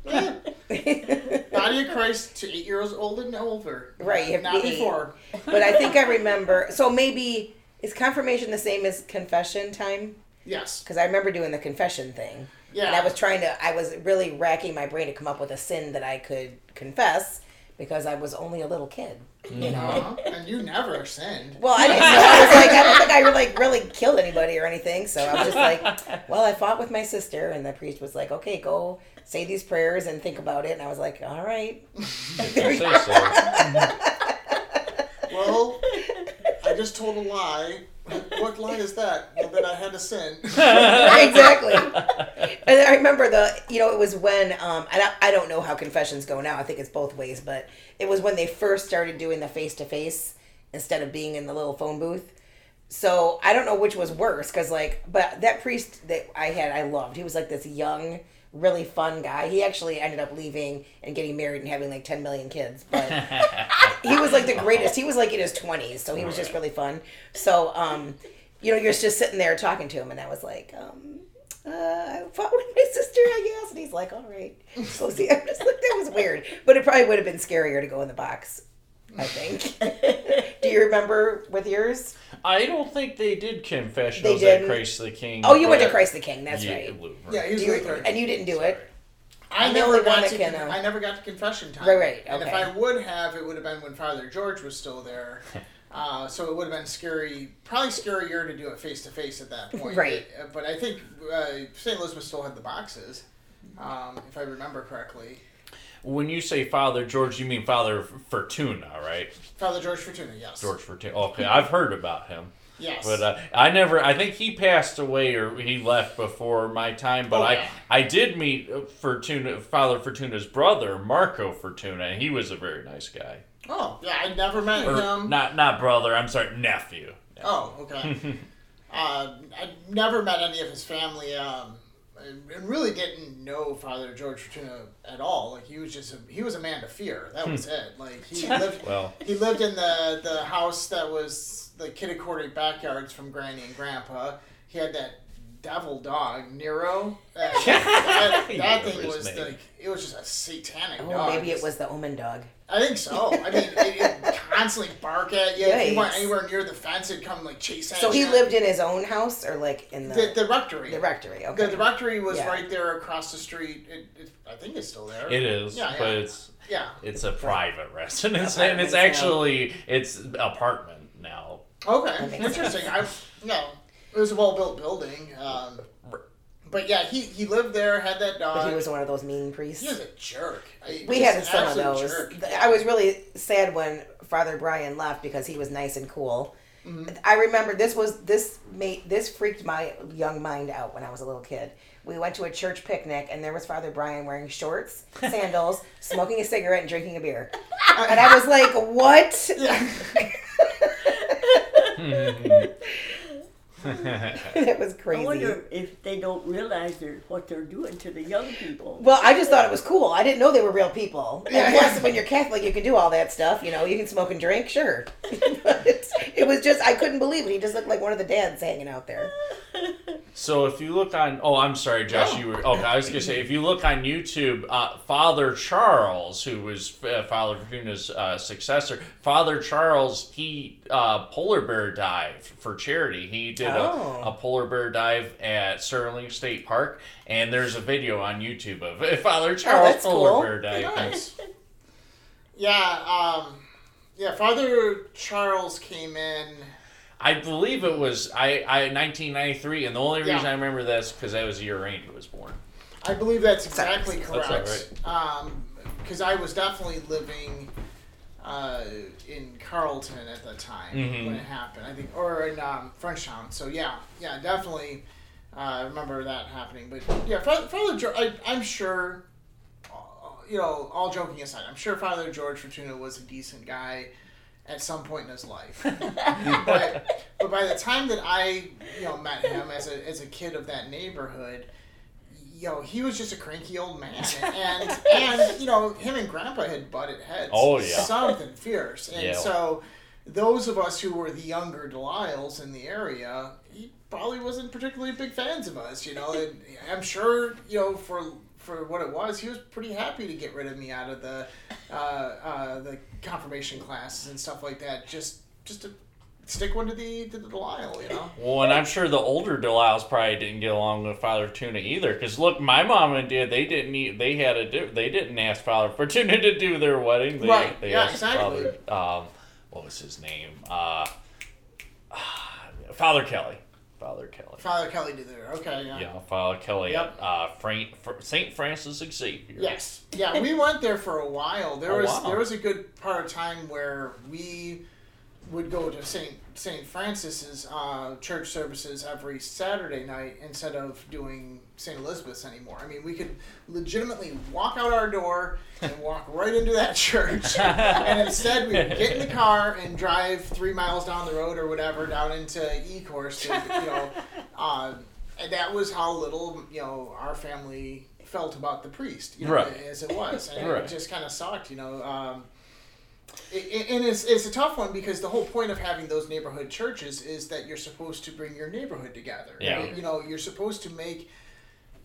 Speaker 2: Body of Christ to eight years old and older.
Speaker 3: Right, you have to
Speaker 2: Not
Speaker 3: be
Speaker 2: before.
Speaker 3: but I think I remember. So maybe is confirmation the same as confession time?
Speaker 2: Yes.
Speaker 3: Because I remember doing the confession thing.
Speaker 2: Yeah.
Speaker 3: And I was trying to. I was really racking my brain to come up with a sin that I could confess because I was only a little kid. You know.
Speaker 2: Uh-huh. and you never sinned.
Speaker 3: Well, I didn't know. I was like, I don't think I like really killed anybody or anything. So I was just like, well, I fought with my sister, and the priest was like, okay, go say these prayers and think about it. And I was like, all right.
Speaker 4: Say so.
Speaker 2: Well, I just told a lie. What lie is that? Well, that I had to sin.
Speaker 3: exactly. And I remember the, you know, it was when, um, and I, I don't know how confessions go now. I think it's both ways, but it was when they first started doing the face to face instead of being in the little phone booth. So I don't know which was worse because, like, but that priest that I had, I loved. He was like this young, really fun guy. He actually ended up leaving and getting married and having like 10 million kids. But he was like the greatest. He was like in his 20s, so he was just really fun. So, um, you know, you're just sitting there talking to him, and I was like, um, uh, I fought with my sister, I guess. And he's like, all right. So, see, I'm just like, that was weird. But it probably would have been scarier to go in the box, I think. Do you remember with yours?
Speaker 4: I don't think they did
Speaker 3: They didn't?
Speaker 4: at Christ the King.
Speaker 3: Oh, you went to Christ the King. That's
Speaker 4: Yeah,
Speaker 3: right.
Speaker 4: Lutheran.
Speaker 2: Yeah, he was
Speaker 3: you-
Speaker 2: Lutheran.
Speaker 3: and you didn't do it.
Speaker 2: I
Speaker 3: I'm
Speaker 2: never got to. con- I never got to confession time.
Speaker 3: Right, right,
Speaker 2: And if. I would have, it would have been when Father George was still there. Uh, so it would have been scary, probably scarier to do it face to face at that point.
Speaker 3: Right.
Speaker 2: Uh, But I think uh, St. Elizabeth still had the boxes, um, if I remember correctly.
Speaker 4: When you say Father George, you mean Father Fortuna, right?
Speaker 2: Father George Fortuna, yes.
Speaker 4: George Fortuna. Okay, I've heard about him.
Speaker 2: Yes.
Speaker 4: But uh, I never. I think he passed away or he left before my time. But
Speaker 2: Oh,
Speaker 4: I,
Speaker 2: yeah.
Speaker 4: I did meet uh, Fortuna, Father Fortuna's brother, Marco Fortuna, and he was a very nice guy.
Speaker 2: oh, yeah, I never met
Speaker 4: Or
Speaker 2: him.
Speaker 4: not, not brother. I'm sorry, nephew.
Speaker 2: Oh, okay. uh, I never met any of his family, um, and really didn't know Father George Fortuna at all. Like he was just a, he was a man to fear. That was it. Like he lived
Speaker 4: Well,
Speaker 2: he lived in the the house that was the kitty cornered backyards from Granny and Grandpa. He had that devil dog Nero. Uh, that, that thing was
Speaker 4: name.
Speaker 2: like it was just a satanic
Speaker 3: Oh,
Speaker 2: dog.
Speaker 3: maybe it was the omen dog.
Speaker 2: I think so. I mean, it, it constantly bark at you. If you went anywhere near the fence, it'd come like chase at
Speaker 3: So he lived in his own house or like in the,
Speaker 2: the, the rectory.
Speaker 3: the rectory? Okay.
Speaker 2: The, the rectory was
Speaker 3: Yeah.
Speaker 2: right there across the street. It, it, I think it's still there.
Speaker 4: it is,
Speaker 2: Yeah,
Speaker 4: but
Speaker 2: yeah.
Speaker 4: it's
Speaker 2: Yeah.
Speaker 4: it's a private residence,
Speaker 3: Apartment
Speaker 4: and it's
Speaker 3: now.
Speaker 4: actually it's apartment now.
Speaker 2: Okay.
Speaker 3: That makes
Speaker 2: Interesting. I no, it was a well built building. Um, but yeah, he, he lived there, had that dog.
Speaker 3: but he was one of those mean priests.
Speaker 2: He was a jerk. I-
Speaker 3: we had some of those.
Speaker 2: jerk.
Speaker 3: I was really sad when Father Brian left because he was nice and cool.
Speaker 2: Mm-hmm.
Speaker 3: I remember this was this made this freaked my young mind out when I was a little kid. We went to a church picnic and there was Father Brian wearing shorts, sandals, smoking a cigarette and drinking a beer. And I was like, "What?" that was crazy.
Speaker 1: I wonder if they don't realize they're, what they're doing to the young people.
Speaker 3: Well, I just thought it was cool. I didn't know they were real people.
Speaker 2: Yeah.
Speaker 3: And plus, when you're Catholic, you can do all that stuff. You know, you can smoke and drink, sure. but it was just, I couldn't believe it. He just looked like one of the dads hanging out there.
Speaker 4: So if you look on, oh, I'm sorry, Josh, you were. Okay, I was gonna say if you look on YouTube, uh, Father Charles, who was uh, Father Fortuna's uh, successor, Father Charles, he uh, polar bear dived for charity. He did
Speaker 3: Oh.
Speaker 4: a, a polar bear dive at Sterling State Park, and there's a video on YouTube of uh, Father Charles
Speaker 3: Oh,
Speaker 4: polar
Speaker 3: cool.
Speaker 4: bear diving.
Speaker 2: Nice. yeah. Um, yeah. Father Charles came in.
Speaker 4: I believe it was I, I 1993, and the only reason
Speaker 2: Yeah.
Speaker 4: I remember this because that was the year Randy was born.
Speaker 2: I believe that's exactly
Speaker 3: That's
Speaker 4: all
Speaker 2: correct. Um, because I was definitely living uh, in Carleton at the time
Speaker 4: Mhm.
Speaker 2: when it happened. I think, or in um, Frenchtown. So yeah, yeah, definitely. Uh, I remember that happening. But yeah, Father, Father George, I, I'm sure. uh, You know, all joking aside, I'm sure Father George Fortuna was a decent guy at some point in his life. but but by the time that I you know met him as a as a kid of that neighborhood, you know, he was just a cranky old man, and and, and you know, him and Grandpa had butted heads.
Speaker 4: Oh, yeah.
Speaker 2: something fierce, and
Speaker 4: Yeah.
Speaker 2: so those of us who were the younger Delisles in the area, he probably wasn't particularly big fans of us, you know. And I'm sure, you know, for for what it was, he was pretty happy to get rid of me out of the uh, uh, the confirmation classes and stuff like that. Just just to stick one to the to the Delisle, you know.
Speaker 4: Well, and I'm sure the older Delisles probably didn't get along with Father Tuna either. Because look, my mom and dad, they didn't need, they had a they didn't ask Father Fortuna to do their wedding. They,
Speaker 2: Right,
Speaker 4: They
Speaker 2: yeah,
Speaker 4: asked
Speaker 2: exactly.
Speaker 4: Father, um, what was his name? Uh, Father Kelly. Father Kelly.
Speaker 2: Father Kelly did there. Okay, yeah.
Speaker 4: Yeah, Father Kelly
Speaker 2: Yep.
Speaker 4: at uh, Frank, St. Francis Xavier.
Speaker 2: Yes. Yeah, we went there for a while. There
Speaker 4: Oh,
Speaker 2: was
Speaker 4: wow.
Speaker 2: there was a good part of time where we would go to St. St. Francis's uh, church services every Saturday night instead of doing St. Elizabeth's anymore. I mean, we could legitimately walk out our door and walk right into that church, and instead we would get in the car and drive three miles down the road or whatever down into Ecorse to you know. Uh, and that was how little you know our family felt about the priest, you know,
Speaker 4: Right.
Speaker 2: as it was, and
Speaker 4: Right.
Speaker 2: it just kind of sucked, you know. Um, and it's, it's a tough one because the whole point of having those neighborhood churches is that you're supposed to bring your neighborhood together.
Speaker 4: Yeah.
Speaker 2: You know, you're supposed to make.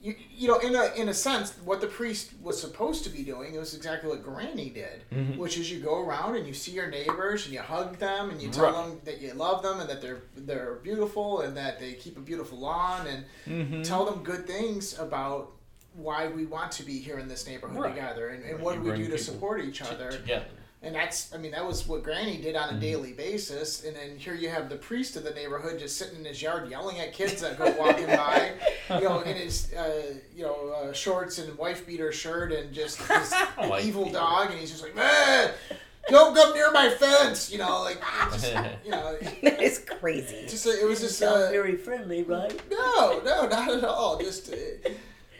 Speaker 2: You, you know, in a in a sense, what the priest was supposed to be doing it was exactly what Granny did,
Speaker 4: Mm-hmm.
Speaker 2: which is you go around and you see your neighbors and you hug them and you tell
Speaker 4: Right.
Speaker 2: them that you love them and that they're they're beautiful and that they keep a beautiful lawn and
Speaker 4: Mm-hmm.
Speaker 2: tell them good things about why we want to be here in this neighborhood
Speaker 4: Right.
Speaker 2: together and, and what
Speaker 4: you
Speaker 2: do we do to
Speaker 4: people
Speaker 2: support each other
Speaker 4: together.
Speaker 2: And that's i mean that was what granny did
Speaker 4: Mm-hmm.
Speaker 2: on a daily basis and then here you have the priest of the neighborhood just sitting in his yard yelling at kids that go walking by you know in his uh, you know uh, shorts and wife beater shirt and just this
Speaker 4: Wife
Speaker 2: evil
Speaker 4: beater.
Speaker 2: dog and he's just like "Ah, don't come near my fence you know like just, you know
Speaker 3: that is crazy.
Speaker 2: just it was just uh,
Speaker 1: very friendly, right?
Speaker 2: no, no, not at all. Just, uh,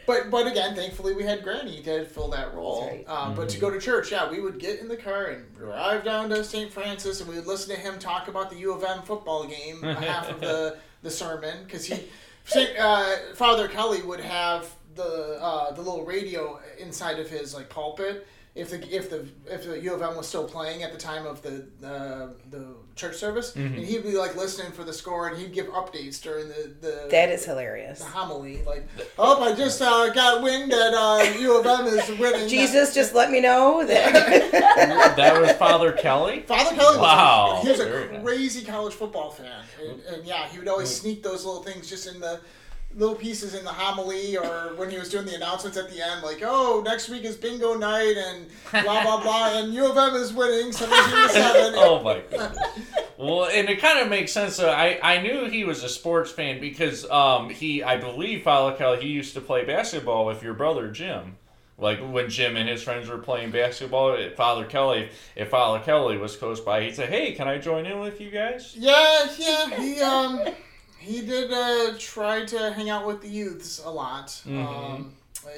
Speaker 2: but but again, thankfully we had Granny to fill that role.
Speaker 3: That's right.
Speaker 2: Uh, But to go to church, yeah, we would get in the car and drive down to St. Francis, and we would listen to him talk about the U of M football game half of the the sermon because he, Saint, uh, Father Kelly would have the uh, the little radio inside of his like pulpit. If the if the if the U of M was still playing at the time of the uh, the church service, and he'd be like listening for the score, and he'd give updates during the the
Speaker 3: That is hilarious.
Speaker 2: the homily. Like, oh, I just uh, got wind that uh, U of M is winning.
Speaker 3: Jesus, just let me know that.
Speaker 4: that was Father Kelly.
Speaker 2: Father Kelly
Speaker 4: Wow,
Speaker 2: a, he was a crazy college football fan, and, and yeah, he would always sneak those little things just in the little pieces in the homily or when he was doing the announcements at the end, like, oh, next week is bingo night and blah blah blah, and U of M is winning seventeen to seven.
Speaker 4: oh my God. Well, and it kind of makes sense. So I, I knew he was a sports fan because um he I believe Father Kelly he used to play basketball with your brother Jim. Like when Jim and his friends were playing basketball, Father Kelly, if Father Kelly was close by, he'd say, "Hey, can I join in with you guys?"
Speaker 2: Yeah, yeah, he um he did uh, try to hang out with the youths a lot.
Speaker 4: Mm-hmm.
Speaker 2: Um,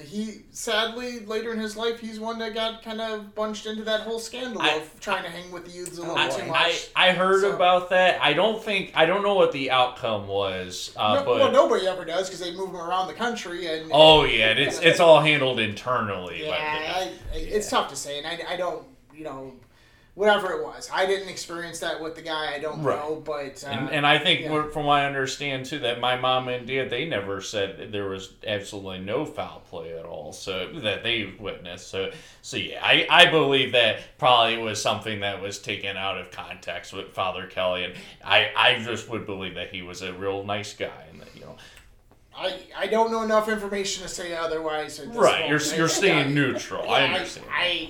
Speaker 2: he sadly later in his life he's one that got kind of bunched into that whole scandal
Speaker 4: I-
Speaker 2: of trying to hang with the youths a little
Speaker 4: I,
Speaker 2: too much.
Speaker 4: I heard
Speaker 2: So-
Speaker 4: about that. I don't think I don't know what the outcome was, uh,
Speaker 2: No-
Speaker 4: but
Speaker 2: well, nobody ever does because they move him around the country and
Speaker 4: oh yeah, it's it's all handled internally.
Speaker 2: yeah,
Speaker 4: but,
Speaker 2: I, I, it's tough to say, and I, I don't you know whatever it was. I didn't experience that with the guy. I don't
Speaker 4: Right.
Speaker 2: know, but uh,
Speaker 4: And, and I think,
Speaker 2: yeah.
Speaker 4: from what I understand too, that my mom and dad they never said there was absolutely no foul play at all, so that they witnessed. So, so yeah, I, I believe that probably was something that was taken out of context with Father Kelly, and I, I just would believe that he was a real nice guy, and that you know,
Speaker 2: I, I don't know enough information to say otherwise. At this
Speaker 4: right? You're
Speaker 2: moment.
Speaker 4: you're
Speaker 2: I-
Speaker 4: staying
Speaker 2: yeah,
Speaker 4: neutral. I
Speaker 2: Yeah,
Speaker 4: understand.
Speaker 2: I,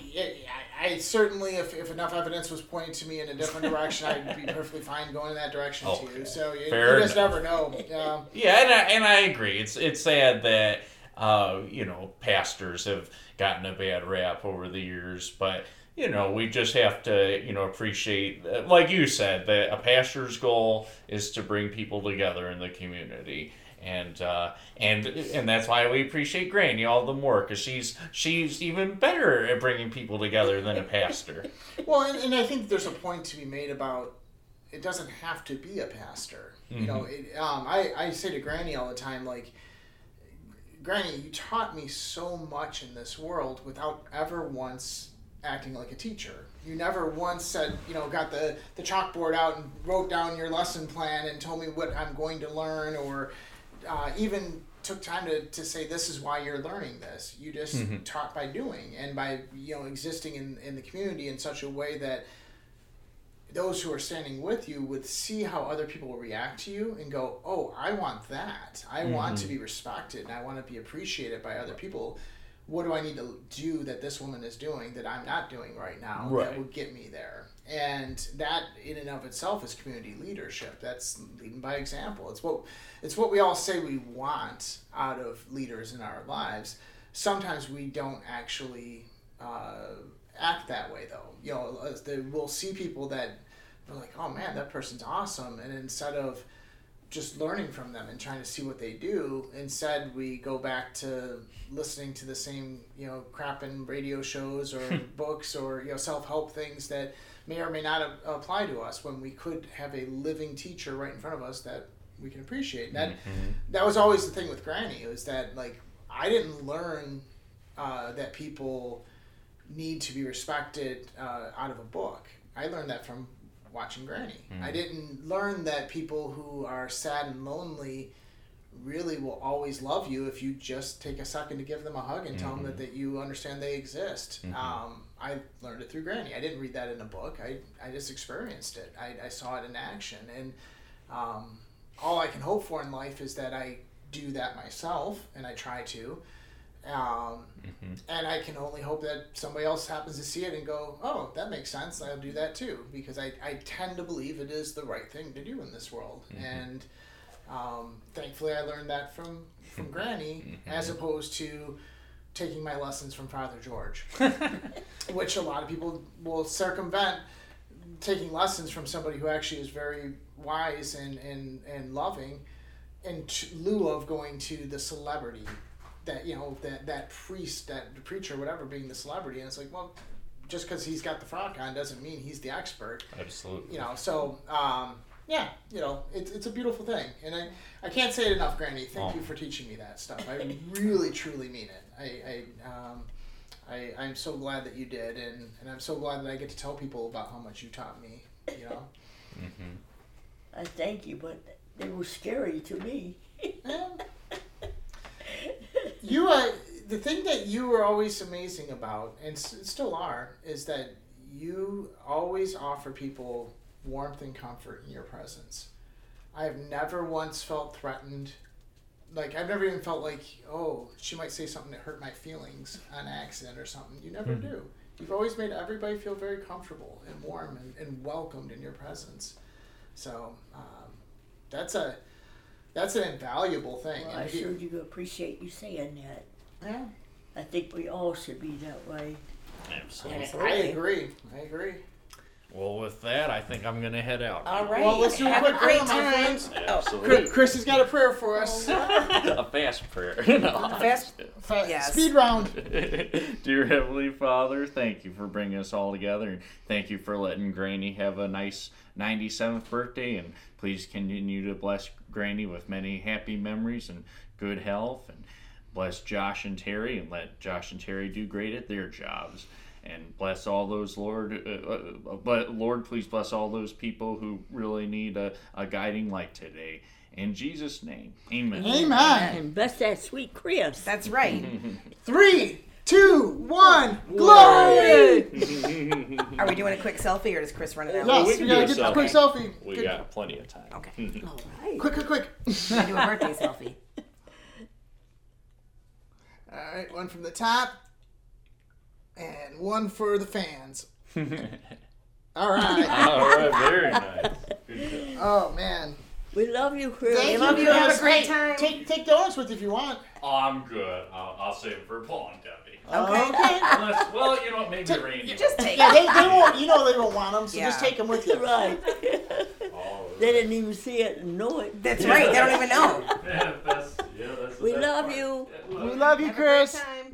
Speaker 2: I, certainly, if, if enough evidence was pointing to me in a different direction, I'd be perfectly fine going in that direction
Speaker 4: Okay.
Speaker 2: too. So you, you just never know. Yeah.
Speaker 4: Yeah, and I, and I agree. It's it's sad that uh, you know pastors have gotten a bad rap over the years, but you know we just have to you know appreciate, uh, like you said, that a pastor's goal is to bring people together in the community. And uh, and and that's why we appreciate Granny all the more because she's she's even better at bringing people together than a pastor.
Speaker 2: Well, and, and I think there's a point to be made about it doesn't have to be a pastor. You know,
Speaker 4: Mm-hmm.
Speaker 2: it, um, I, I say to Granny all the time, like, Granny, you taught me so much in this world without ever once acting like a teacher. You never once said, you know, got the, the chalkboard out and wrote down your lesson plan and told me what I'm going to learn or uh, even took time to, to say this is why you're learning this. You just taught by doing and by, you know, existing in, in the community in such a way that those who are standing with you would see how other people will react to you and go, "Oh, I want that. I want to be respected and I want to be appreciated by other people. What do I need to do that this woman is doing that I'm not doing right now
Speaker 4: Right.
Speaker 2: that would get me there?" And that in and of itself is community leadership. That's leading by example. It's what it's what we all say we want out of leaders in our lives. Sometimes we don't actually uh, act that way though. You know, we'll see people that are like, "Oh man, that person's awesome," and instead of just learning from them and trying to see what they do, instead we go back to listening to the same you know crapping radio shows or books or you know self help things that may or may not a- apply to us when we could have a living teacher right in front of us that we can appreciate. That that was always the thing with Granny was that like I didn't learn uh, that people need to be respected uh, out of a book. I learned that from watching Granny. I didn't learn that people who are sad and lonely really will always love you if you just take a second to give them a hug and tell them that, that you understand they exist. Um, I learned it through Granny. I didn't read that in a book. I, I just experienced it. I, I saw it in action. And um, all I can hope for in life is that I do that myself, and I try to. Um, And I can only hope that somebody else happens to see it and go, oh, that makes sense. I'll do that too. Because I, I tend to believe it is the right thing to do in this world. And um, thankfully, I learned that from, from Granny as opposed to taking my lessons from Father George, which a lot of people will circumvent taking lessons from somebody who actually is very wise and, and, and loving in t- lieu of going to the celebrity that you know that that priest that preacher whatever being the celebrity and it's like well just because he's got the frock on doesn't mean he's the expert
Speaker 4: Absolutely.
Speaker 2: you know so um, yeah you know it's, it's a beautiful thing and I, I can't say it enough granny thank
Speaker 4: Oh.
Speaker 2: you for teaching me that stuff i really truly mean it i, I um, I, I'm so glad that you did, and, and I'm so glad that I get to tell people about how much you taught me. You know,
Speaker 1: I thank you, but they were scary to me.
Speaker 2: You uh, the thing that you were always amazing about, and s- still are, is that you always offer people warmth and comfort in your presence. I have never once felt threatened. Like I've never even felt like, oh, she might say something that hurt my feelings on accident or something. You never do. You've always made everybody feel very comfortable and warm and, and welcomed in your presence. So um, that's a that's an invaluable thing.
Speaker 1: Well, I sure do appreciate you saying that.
Speaker 2: yeah,
Speaker 1: I think we all should be that way.
Speaker 4: Absolutely.
Speaker 2: I
Speaker 3: Absolutely.
Speaker 2: agree. I agree.
Speaker 4: Well, with that, I think I'm gonna head out.
Speaker 3: All right.
Speaker 2: Well, let's do a
Speaker 3: Have
Speaker 2: quick
Speaker 3: a great
Speaker 2: prayer, my
Speaker 3: time.
Speaker 2: friends. Oh.
Speaker 4: Absolutely.
Speaker 2: Chris, Chris has got a prayer for us.
Speaker 4: a fast prayer. no, I'm
Speaker 3: Fast- Yes.
Speaker 2: Speed round.
Speaker 4: Dear Heavenly Father, thank you for bringing us all together, and thank you for letting Granny have a nice 97th birthday. And please continue to bless Granny with many happy memories and good health, and bless Josh and Terry, and let Josh and Terry do great at their jobs. And bless all those, Lord. Uh, uh, but Lord, please bless all those people who really need a, a guiding light today. In Jesus' name, Amen.
Speaker 2: Amen.
Speaker 1: And bless that sweet Chris.
Speaker 3: That's right.
Speaker 2: Three, two, one. Glory.
Speaker 3: Are we doing a quick selfie or does Chris run it out?
Speaker 2: Yes,
Speaker 4: we
Speaker 2: we,
Speaker 4: can
Speaker 2: gotta
Speaker 4: do a
Speaker 2: get a
Speaker 4: selfie.
Speaker 2: quick selfie.
Speaker 4: We
Speaker 2: Good-
Speaker 4: got plenty of time.
Speaker 3: Okay.
Speaker 1: All right.
Speaker 2: Quick, quick, quick.
Speaker 3: We do a birthday selfie.
Speaker 2: All right, one from the top, and one for the fans. All right.
Speaker 4: All right, very nice. Good job.
Speaker 2: Oh man.
Speaker 1: We love you, Chris.
Speaker 2: Thank
Speaker 3: We
Speaker 2: you,
Speaker 3: love you. Have a great time.
Speaker 2: Take take donuts with you if you want.
Speaker 4: Oh, I'm good. I'll, I'll save it for Paul and Debbie.
Speaker 3: Okay.
Speaker 4: Unless, well, you know what? Maybe Randy.
Speaker 3: Just take
Speaker 2: Yeah,
Speaker 3: it.
Speaker 2: they, they won't. You know they don't want them, so just
Speaker 3: Yeah.
Speaker 2: take them with you.
Speaker 1: right.
Speaker 4: Oh,
Speaker 1: they didn't even see it and know it.
Speaker 3: That's right. They don't even know.
Speaker 4: yeah, that's, yeah, that's the
Speaker 1: We
Speaker 4: best
Speaker 1: love
Speaker 4: part.
Speaker 1: you.
Speaker 4: Yeah,
Speaker 2: We love you,
Speaker 3: Have a great
Speaker 2: Chris.
Speaker 3: time.